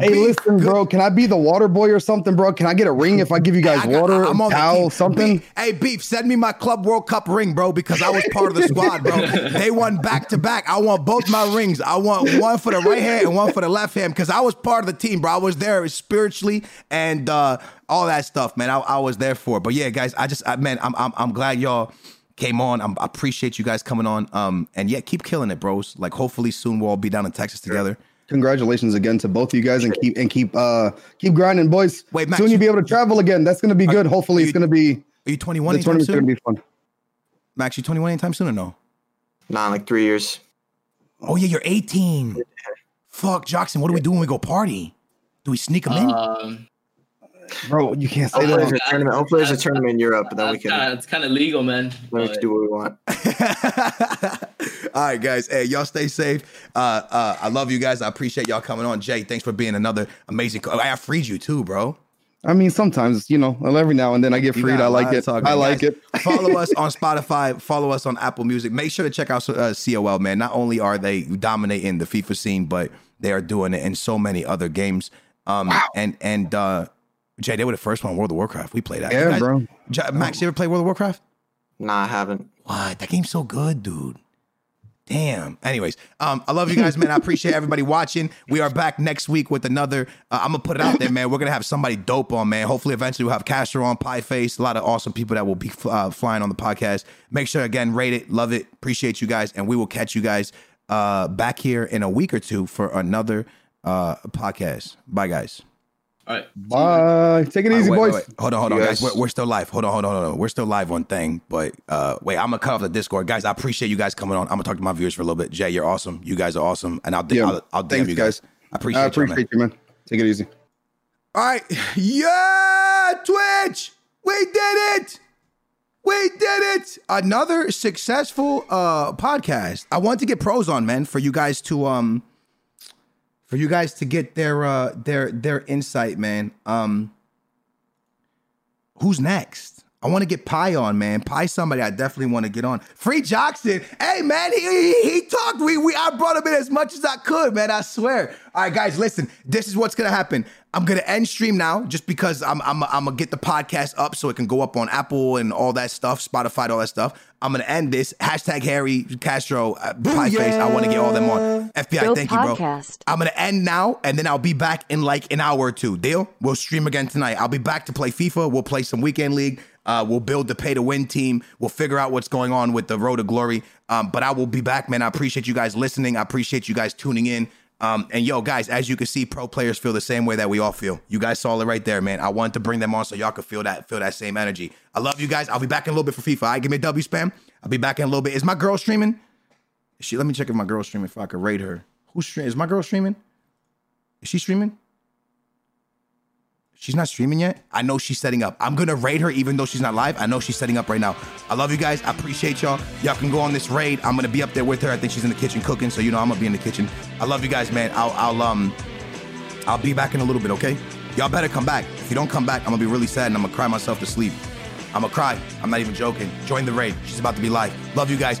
Hey, Beef, listen, good- bro. Can I be the water boy or something, bro? Can I get a ring if I give you guys I got- water, I'm on the towel, team. something? Beef, hey, beef, send me my Club World Cup ring, bro, because I was part of the squad, bro. They won back to back. I want both my rings. I want one for the right hand and one for the left hand because I was part of the team, bro. I was there spiritually and uh, all that stuff, man. I, I was there for. it. But yeah, guys, I just, I, man, I'm, I'm, I'm glad y'all came on. I'm, I appreciate you guys coming on. Um, and yeah, keep killing it, bros. Like, hopefully soon we'll all be down in Texas together. Congratulations again to both of you guys, and keep and keep uh keep grinding, boys. Wait, Max, soon you- you'll be able to travel again. That's gonna be good. Hopefully, you- it's gonna be Are you 21 the anytime tournament's gonna be fun. Max, you 21 anytime soon or no? nah, in like three years. Oh yeah, you're 18. Fuck, Joksan, what do we do when we go party? Do we sneak them in? Bro, you can't say Hopefully, that. there's a tournament. Hopefully, there's a tournament in Europe, and then we can, kinda, it's kind of legal, man. we can do what we want. All right, guys. Hey, y'all stay safe. Uh, uh, I love you guys. I appreciate y'all coming on. Jay, thanks for being another amazing. Co- I freed you too, bro. I mean, sometimes you know, every now and then I get You freed. I like it. talking. I like Guys, it. follow us on Spotify. Follow us on Apple Music. Make sure to check out uh, COL, man. Not only are they dominating the FIFA scene, but they are doing it in so many other games. Um, and and uh, Jay, they were the first one World of Warcraft. We played that. You Yeah, bro. Ja- Max, you ever play World of Warcraft? Nah, I haven't. What? That game's so good, dude. Damn. Anyways, um, I love you guys, man. I appreciate everybody watching. We are back next week with another. Uh, I'm gonna put it out there, man. We're gonna have somebody dope on, man. Hopefully, eventually, we'll have Castro on, Pie Face, a lot of awesome people that will be uh, flying on the podcast. Make sure again, rate it, love it, appreciate you guys, and we will catch you guys uh, back here in a week or two for another uh, podcast. Bye, guys. All right. Bye. Take it easy, Wait, wait, boys. wait. Hold on, hold on, You guys. guys- We're, we're still live. Hold on, hold on, hold on. We're still live on thing, but uh, wait, I'm gonna cut off the Discord, guys. I appreciate you guys coming on. I'm gonna talk to my viewers for a little bit. Jay, you're awesome. You guys are awesome, and I'll Yeah, I'll, I'll DM thanks, you guys. guys. I appreciate, I you, man. you, man. Take it easy. All right, yeah, Twitch, we did it. We did it. Another successful uh podcast. I want to get pros on, man, for you guys to um for you guys to get their uh their their insight, man. Um who's next? I want to get Pie on, man. Pie somebody I definitely want to get on. Free Joksan. Hey man, he, he he talked. We we I brought him in as much as I could, man. I swear. All right, guys, listen. This is what's gonna happen. I'm gonna end stream now, just because I'm I'm I'm gonna get the podcast up so it can go up on Apple and all that stuff, Spotify, all that stuff. I'm gonna end this. Hashtag Harry Castro, uh, Pie Face. I want to get all them on. FBI, Dope thank you, bro. I'm gonna end now, and then I'll be back in like an hour or two. Deal? We'll stream again tonight. I'll be back to play FIFA. We'll play some weekend league. Uh, we'll build the pay to win team. We'll figure out what's going on with the road to glory. Um, but I will be back, man. I appreciate you guys listening. I appreciate you guys tuning in. Um, and yo, guys, as you can see, pro players feel the same way that we all feel. You guys saw it right there, man. I wanted to bring them on so y'all could feel that, feel that same energy. I love you guys. I'll be back in a little bit for FIFA. All right, give me a W spam. I'll be back in a little bit. Is my girl streaming? Is she let me check if my girl's streaming if I could rate her. Who's streaming? Is my girl streaming? Is she streaming? She's not streaming yet. I know she's setting up. I'm gonna raid her even though she's not live. I know she's setting up right now. I love you guys. I appreciate y'all. Y'all can go on this raid. I'm gonna be up there with her. I think she's in the kitchen cooking, so you know I'm gonna be in the kitchen. I love you guys, man. I'll I'll um I'll be back in a little bit, okay? Y'all better come back. If you don't come back, I'm gonna be really sad and I'm gonna cry myself to sleep. I'm gonna cry. I'm not even joking. Join the raid. She's about to be live. Love you guys.